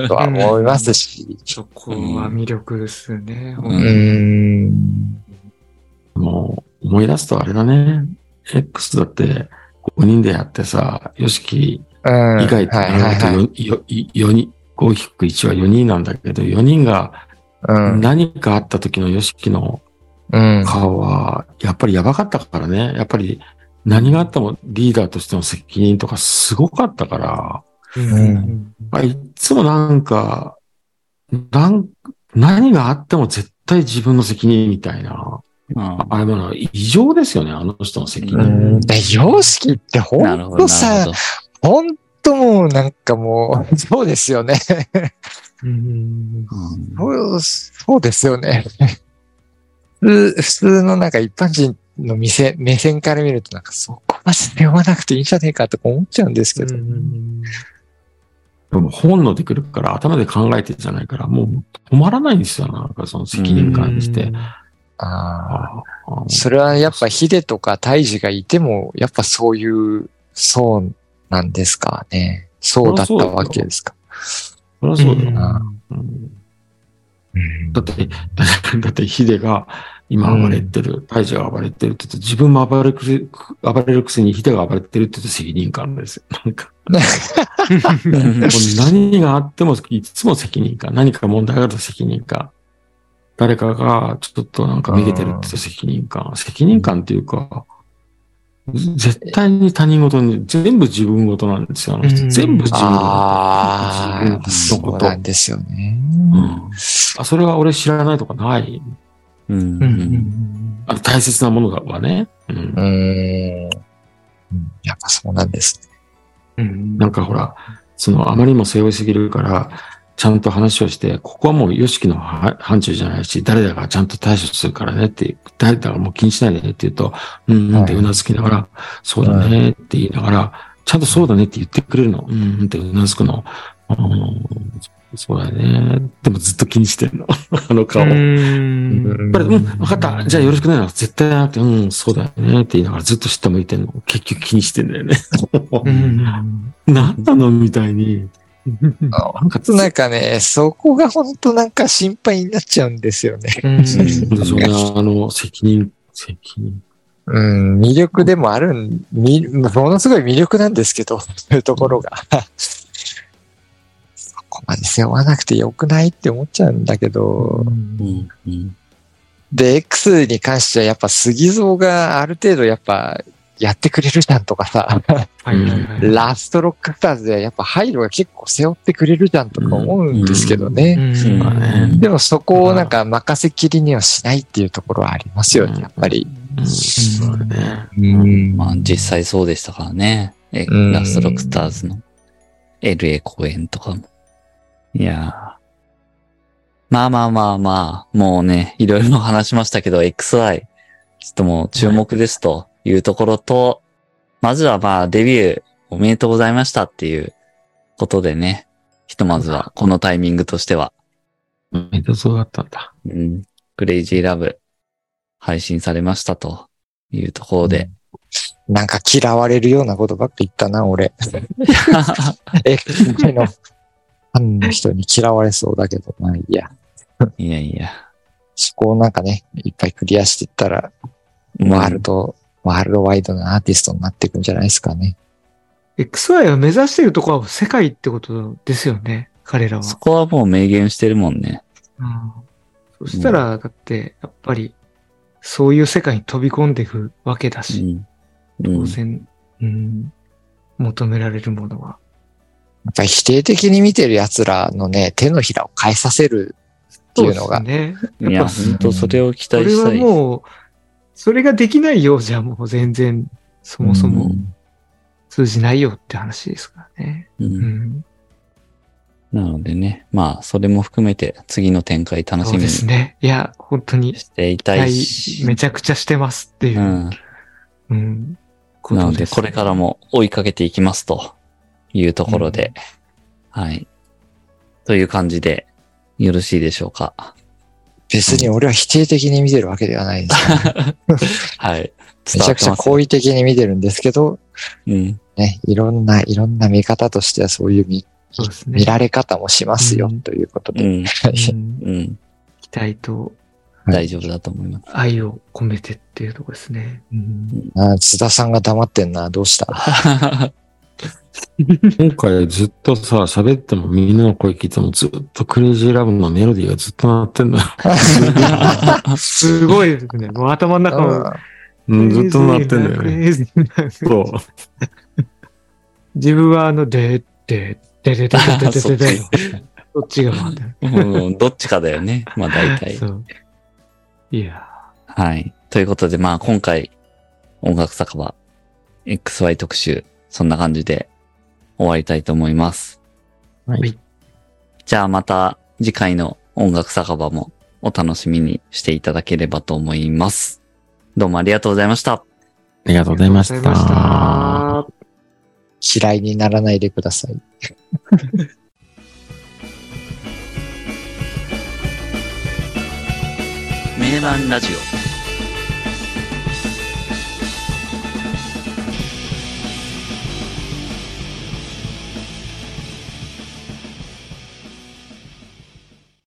とは思いますし。(laughs) そこは魅力ですね。うんうーん。もう、思い出すとあれだね。X だって、5人でやってさ、ヨシキうん。以外とはいはいはい。4人、5-1は4人なんだけど、4人がうん。何かあった時のヨシキのうん。顔は、やっぱりやばかったからね。やっぱり何があってもリーダーとしての責任とかすごかったから、うんまあいつもなんか、なん何があっても絶対自分の責任みたいな。ああれも異常ですよね、あの人の責う任。ん。で、ヨシキってほなるほど。なんとさる、ほんともうなんかもう、そうですよね。うん。そうそうですよね。普通、普通のなんか一般人の目線目線から見るとなんかそこまで背負わなくていいんじゃねえかとか思っちゃうんですけど。でも本能でくるから頭で考えてじゃないから、もう止まらないんですよ、なんかその責任感にして。ああ。それはやっぱヒデとかタイジがいても、やっぱそういう、そうなんですかね。そうだったわけですか。そりゃそうだよ。なだって、(laughs) だってヒデが今暴れてる、大治が暴れてるって言うと、自分も暴れるくせ暴れるくせにヒデが暴れてるって言うと責任感ですよ。なんか、(laughs) 何があってもいつも責任感。何か問題があると責任感。誰かがちょっとなんか逃げてるって責任感。責任感っていうか、絶対に他人事に、全部自分事なんですよ。あの人うん全部自分事。ああ、そうなんですよね。うんあ、それは俺知らないとかない。うんうんあの大切なものだわね。うんうーん。うんやっぱそうなんですね。うんなんかほら、そのあまりにも背負いすぎるから、ちゃんと話をして、ここはもうヨシキのは範疇じゃないし、誰だかちゃんと対処するからねって、誰だかもう気にしないでねって言うと、うんうんってうなずきながら、そうだねって言いながら、ちゃんとそうだねって言ってくれるの。うんうんってうなずくの。うんそうだよね。でもずっと気にしてんの。(laughs) あの顔。うやっんぱり、うん、わかった。じゃあよろしくね。絶対なくて、うん、そうだよねって言いながらずっと下向いてんの。結局気にしてんだよね。うん (laughs) なんなのみたいに。なんかなんかね、そこが本当なんか心配になっちゃうんですよね。うんそ。あの、責任、責任。うん、魅力でもあるん、みものすごい魅力なんですけど、そういうところが。(laughs) こまで背負わなくてよくないって思っちゃうんだけど、うん。うん。で、X に関してはやっぱ杉蔵がある程度やっぱやってくれるじゃんとかさ。ラストロックスターズではやっぱハイロが結構背負ってくれるじゃんとか思うんですけどね。でもそこをなんか任せきりにはしないっていうところはありますよね、やっぱり。まあ実際そうでしたからね。え、うん。ラストロックスターズの LA 公演とかも。いやー。まあまあまあまあ、もうね、いろいろ話しましたけど、XY、ちょっともう注目ですというところと、まずはまあデビューおめでとうございましたっていうことでね、ひとまずはこのタイミングとしては、めっちゃそうだったんだ。うん、クレイジーラブ配信されましたというところで、なんか嫌われるようなことばっか言ったな、俺。(laughs) え、のファンの人に嫌われそうだけど、まあいいや。いやいや。そこをなんかね、いっぱいクリアしていったら、ワールド、ワールドワイドなアーティストになっていくんじゃないですかね。XY を目指しているところは世界ってことですよね、彼らは。そこはもう明言してるもんね。うんそしたら、だって、やっぱり、そういう世界に飛び込んでいくわけだうし、ん。うん当然、うん、求められるものは。やっぱり否定的に見てる奴らのね、手のひらを変えさせるっていうのがそうですね。いや、やっぱ本当それを期それは待したい。もう、それができないようじゃもう全然、そもそも通じないよって話ですからね。ううんん。なのでね、まあ、それも含めて次の展開楽しそうみにですね。いや、本当に、していたはいいし。めちゃくちゃしてますっていうう。ん。うん。こなので、これからも追いかけていきますというところで、はい。という感じで、よろしいでしょうか。別に俺は否定的に見てるわけではないです、ね。(laughs) はい。めちゃくちゃ。好意的に見てるんですけど、うん。ね、いろんな、いろんな見方としてはそういう見そうね。見られ方もしますようん、ということで。うん。うんうん。期待と大丈夫だと思います。愛を込めてっていうところですね。うんあ津田さんが黙ってんな、どうした？(laughs) (laughs) 今回ずっとさ、喋ってもみんなの声聞いてもずっとクレイジーラブのメロディーがずっと鳴ってんだよ。すごいですね。もう頭の中も。うん、ずっと鳴ってんだよクね。レイジーなそう。自分はあの、で、で、で、で、で、で、で、で、で、どっちが回ってるうんどっちかだよね。まあ大体そ。う。いやはい。ということで、まあ今回、音楽酒場 XY 特集、そんな感じで終わりたいと思います。はいじゃあまた次回の音楽酒場もお楽しみにしていただければと思います。どうもありがとうございました。ありがとうございましありがとうございた。ました。嫌いにならないでください。名盤ラジオ